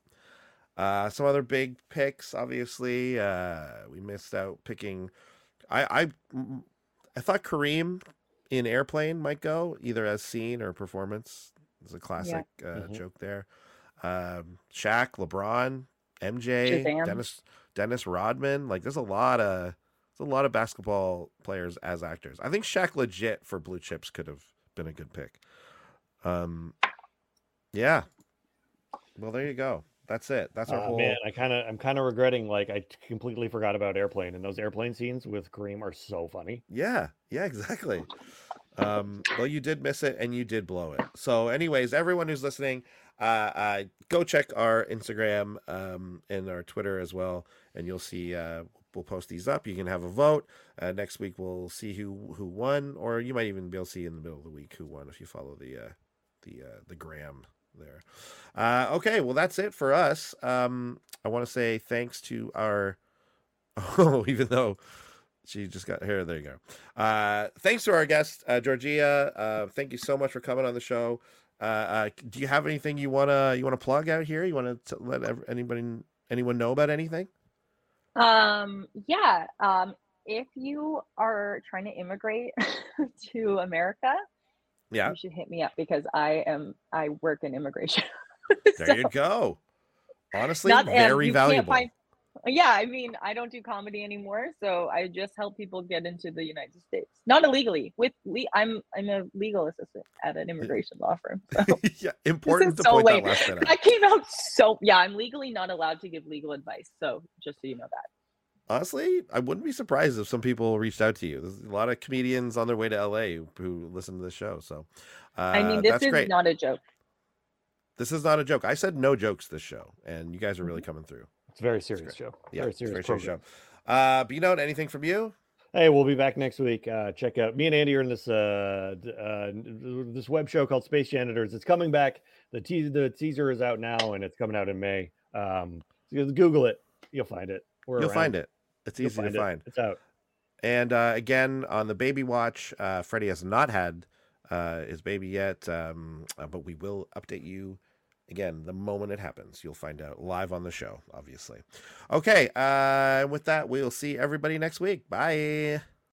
S2: Uh, some other big picks. Obviously, uh, we missed out picking. I I I thought Kareem in Airplane might go either as scene or performance. It's a classic uh,
S4: Mhm.
S2: joke there. Um, Shaq, LeBron, MJ,
S3: Shazam.
S2: Dennis Dennis Rodman. Like, there's a lot of there's a lot of basketball players as actors. I think Shaq legit for Blue Chips could have been a good pick. Um, yeah. Well, there you go. That's it. That's our
S4: uh,
S2: whole.
S4: man, I kind of I'm kind of regretting like I completely forgot about airplane and those airplane scenes with Kareem are so funny.
S2: Yeah, yeah, exactly. Um, well, you did miss it and you did blow it. So, anyways, everyone who's listening, uh, uh, go check our Instagram um, and our Twitter as well, and you'll see. Uh, we'll post these up. You can have a vote. Uh, next week we'll see who who won, or you might even be able to see in the middle of the week who won if you follow the uh, the uh, the gram there. Uh, okay, well that's it for us. Um, I want to say thanks to our. [LAUGHS] Oh, even though she just got here. There you go. Uh, thanks to our guest, uh, Georgea. Uh, thank you so much for coming on the show. Uh, uh, do you have anything you wanna you wanna plug out here? You wanna t- let ev- anybody anyone know about anything?
S3: Um, yeah. Um, if you are trying to immigrate [LAUGHS] to America,
S2: Yeah,
S3: you should hit me up because I am I work in immigration. [LAUGHS]
S2: there you go. Honestly,
S3: Not-
S2: very valuable.
S3: find- yeah, I mean, I don't do comedy anymore, so I just help people get into the United States, not illegally. With le- I'm I'm a legal assistant at an immigration law firm. [LAUGHS] So
S2: yeah, important to
S3: so
S2: point
S3: lame.
S2: that last out.
S3: that came out so yeah. I'm legally not allowed to give legal advice, so just so you know that.
S2: Honestly, I wouldn't be surprised if some people reached out to you. There's a lot of comedians on their way to LA who, who listen to this show. So, uh,
S3: I mean, this
S2: that's
S3: is
S2: great.
S3: not a joke.
S2: This is not a joke. I said no jokes this show, and you guys are really coming through.
S4: It's a very serious show.
S2: Yeah,
S4: very
S2: it's a
S4: serious
S2: very serious show. Uh, but you know, anything from you?
S4: Hey, we'll be back next week. Uh, check out me and Andy are in this uh, uh, this web show called Space Janitors. It's coming back. The te- the teaser is out now, and it's coming out in May. Um, Google it, you'll find it. We're
S2: You'll find it. It's easy to
S4: it.
S2: find.
S4: It's out.
S2: And uh, again, on the baby watch, uh, Freddie has not had uh, his baby yet, um, uh, but we will update you again the moment it happens. You'll find out live on the show, obviously. Okay, uh, with that, we'll see everybody next week. Bye.